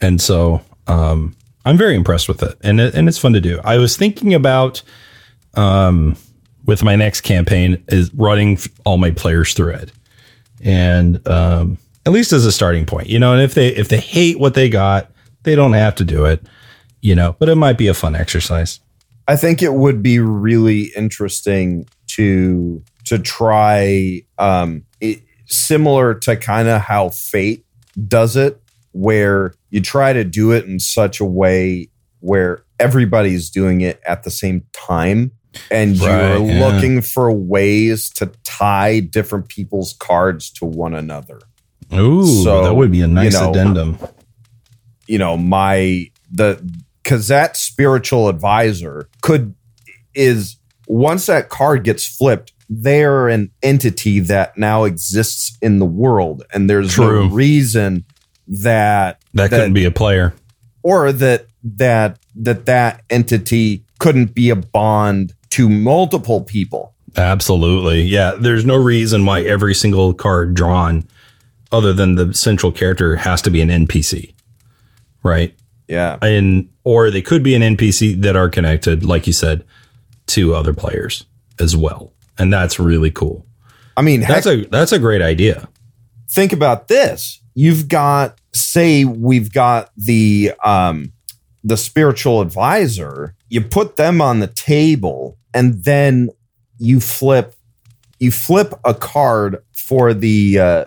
And so um I'm very impressed with it. And it, and it's fun to do. I was thinking about um with my next campaign is running all my players through it. And um at least as a starting point. You know, and if they if they hate what they got, they don't have to do it you know, but it might be a fun exercise. I think it would be really interesting to to try um it, similar to kind of how fate does it where you try to do it in such a way where everybody's doing it at the same time and you're yeah. looking for ways to tie different people's cards to one another Ooh, So, that would be a nice you know, addendum. you know my the because that spiritual advisor could is once that card gets flipped they're an entity that now exists in the world and there's True. no reason that That, couldn't be a player. or that that that that entity couldn't be a bond to multiple people Absolutely. Yeah. There's no reason why every single card drawn, other than the central character, has to be an NPC. Right. yeah And or they could be an NPC that are connected, like you said, to other players as well. And that's really cool. i mean heck, That's a that's a great idea. think about this you've got say we've got the um the spiritual advisor you put them on the table and then you flip you flip a card for the uh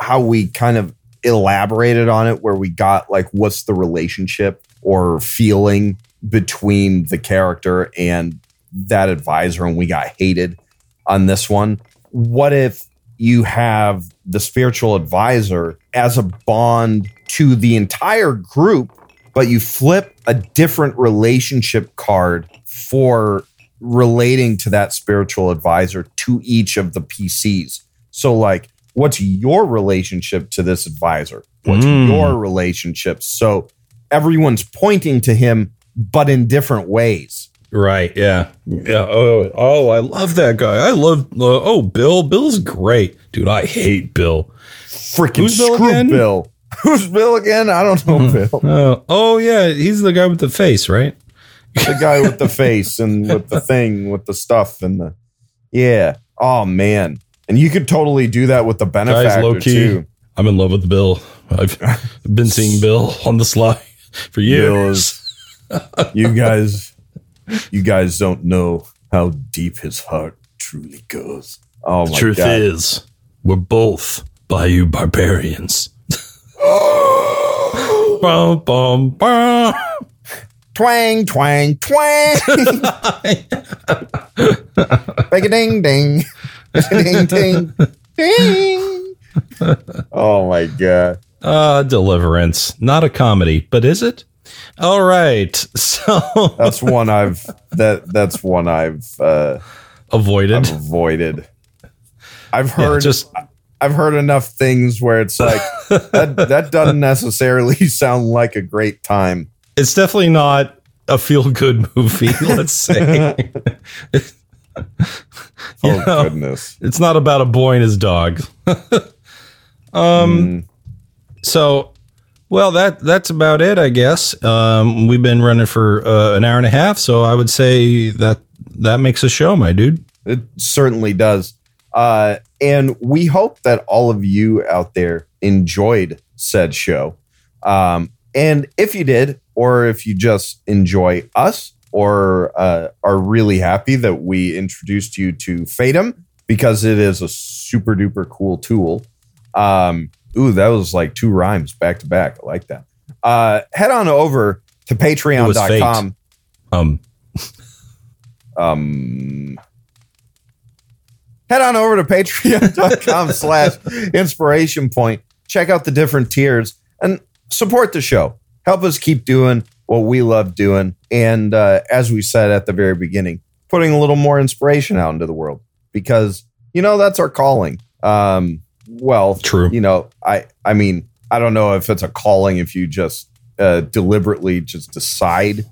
how we kind of elaborated on it, where we got like what's the relationship or feeling between the character and that advisor, and we got hated on this one. What if you have the spiritual advisor as a bond to the entire group, but you flip a different relationship card for relating to that spiritual advisor to each of the PCs? So, like, what's your relationship to this advisor? What's Mm. your relationship? So, everyone's pointing to him, but in different ways. Right. Yeah. Yeah. Oh, oh, I love that guy. I love, uh, oh, Bill. Bill's great. Dude, I hate Bill. Freaking Who's Bill screw again? Bill. *laughs* Who's Bill again? I don't know Bill. Oh, oh, yeah. He's the guy with the face, right? the guy with the face and *laughs* with the thing with the stuff and the yeah. Oh man. And you could totally do that with the benefactor low key. too. I'm in love with Bill. I've *laughs* been seeing Bill on the sly for years. You guys you guys don't know how deep his heart truly goes. Oh my Truth god. is, we're both Bayou barbarians. *gasps* bum, bum, bum. twang twang twang. Bang a ding ding. ding ding ding. Oh my god. Uh, Deliverance. Not a comedy, but is it? All right. *laughs* So That's one I've that that's one I've uh avoided. I've avoided. I've Yeah, heard just I've heard enough things where it's like *laughs* that that doesn't necessarily *laughs* sound like a great time. it's definitely not a feel good movie, let's say. Oh know, goodness. it's not about a boy and his dog. um Mm, so well that that's about it, I guess. Um we've been running for uh, an hour and a half, so I would say that that makes a show, my dude. it certainly does. Uh, and we hope that all of you out there enjoyed said show. Um, and if you did, or if you just enjoy us, or uh, are really happy that we introduced you to Fatum because it is a super duper cool tool. Um, ooh, that was like two rhymes back to back. I like that. Uh, head on over to patreon.com. Um *laughs* Um, head on over to patreon.com *laughs* slash inspiration point. Check out the different tiers and support the show. Help us keep doing what we love doing. And uh, as we said at the very beginning, putting a little more inspiration out into the world because, you know, that's our calling. Um, well, true. you know, I, I mean, I don't know if it's a calling if you just uh, deliberately just decide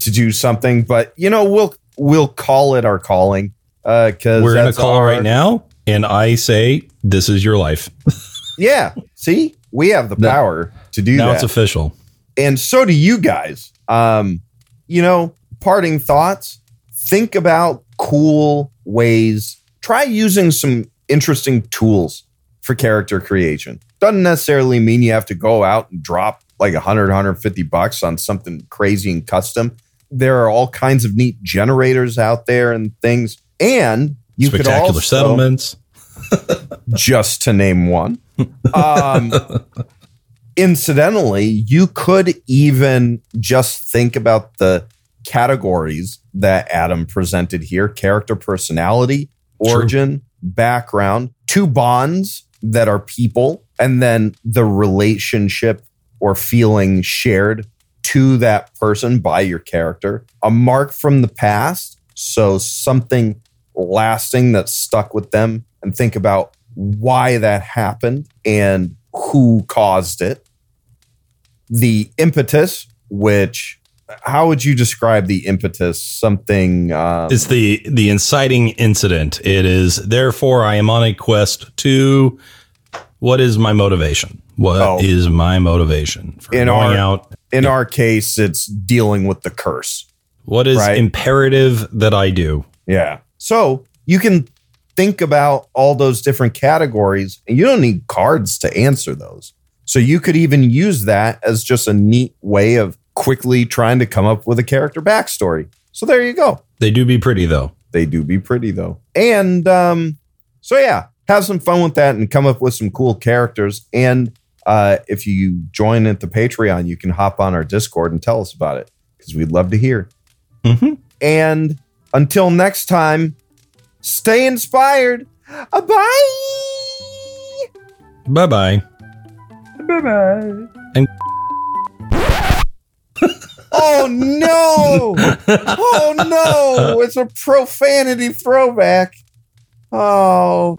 to do something, but you know, we'll we'll call it our calling because We're in a call right now, and I say this is your life. *laughs* Yeah, see, we have the power to do now that, it's official. and so do you guys. Um, you know, parting thoughts. Think about cool ways. Try using some interesting tools for character creation. Doesn't necessarily mean you have to go out and drop like 100, 150 bucks on something crazy and custom. There are all kinds of neat generators out there and things. And you could Spectacular also, settlements. *laughs* just to name one. Um, *laughs* incidentally, you could even just think about the categories that Adam presented here character personality, origin, background, two bonds that are people, and then the relationship or feeling shared to that person by your character, a mark from the past. So something lasting that stuck with them, and think about why that happened and who caused it. The impetus, which how would you describe the impetus? Something um, It's the the inciting incident. It is therefore I am on a quest to what is my motivation? What is Oh. my motivation for In going our- out? in our case, it's dealing with the curse. What is right. imperative that I do? Yeah. So you can think about all those different categories, and you don't need cards to answer those. So you could even use that as just a neat way of quickly trying to come up with a character backstory. So there you go. They do be pretty though. They do be pretty though. And um, so yeah, have some fun with that and come up with some cool characters. And uh, if you join at the Patreon, you can hop on our Discord and tell us about it because we'd love to hear. Mm-hmm. And until next time, stay inspired. Uh, bye. Bye bye. Bye bye. And- oh no! *laughs* Oh no! It's a profanity throwback. Oh.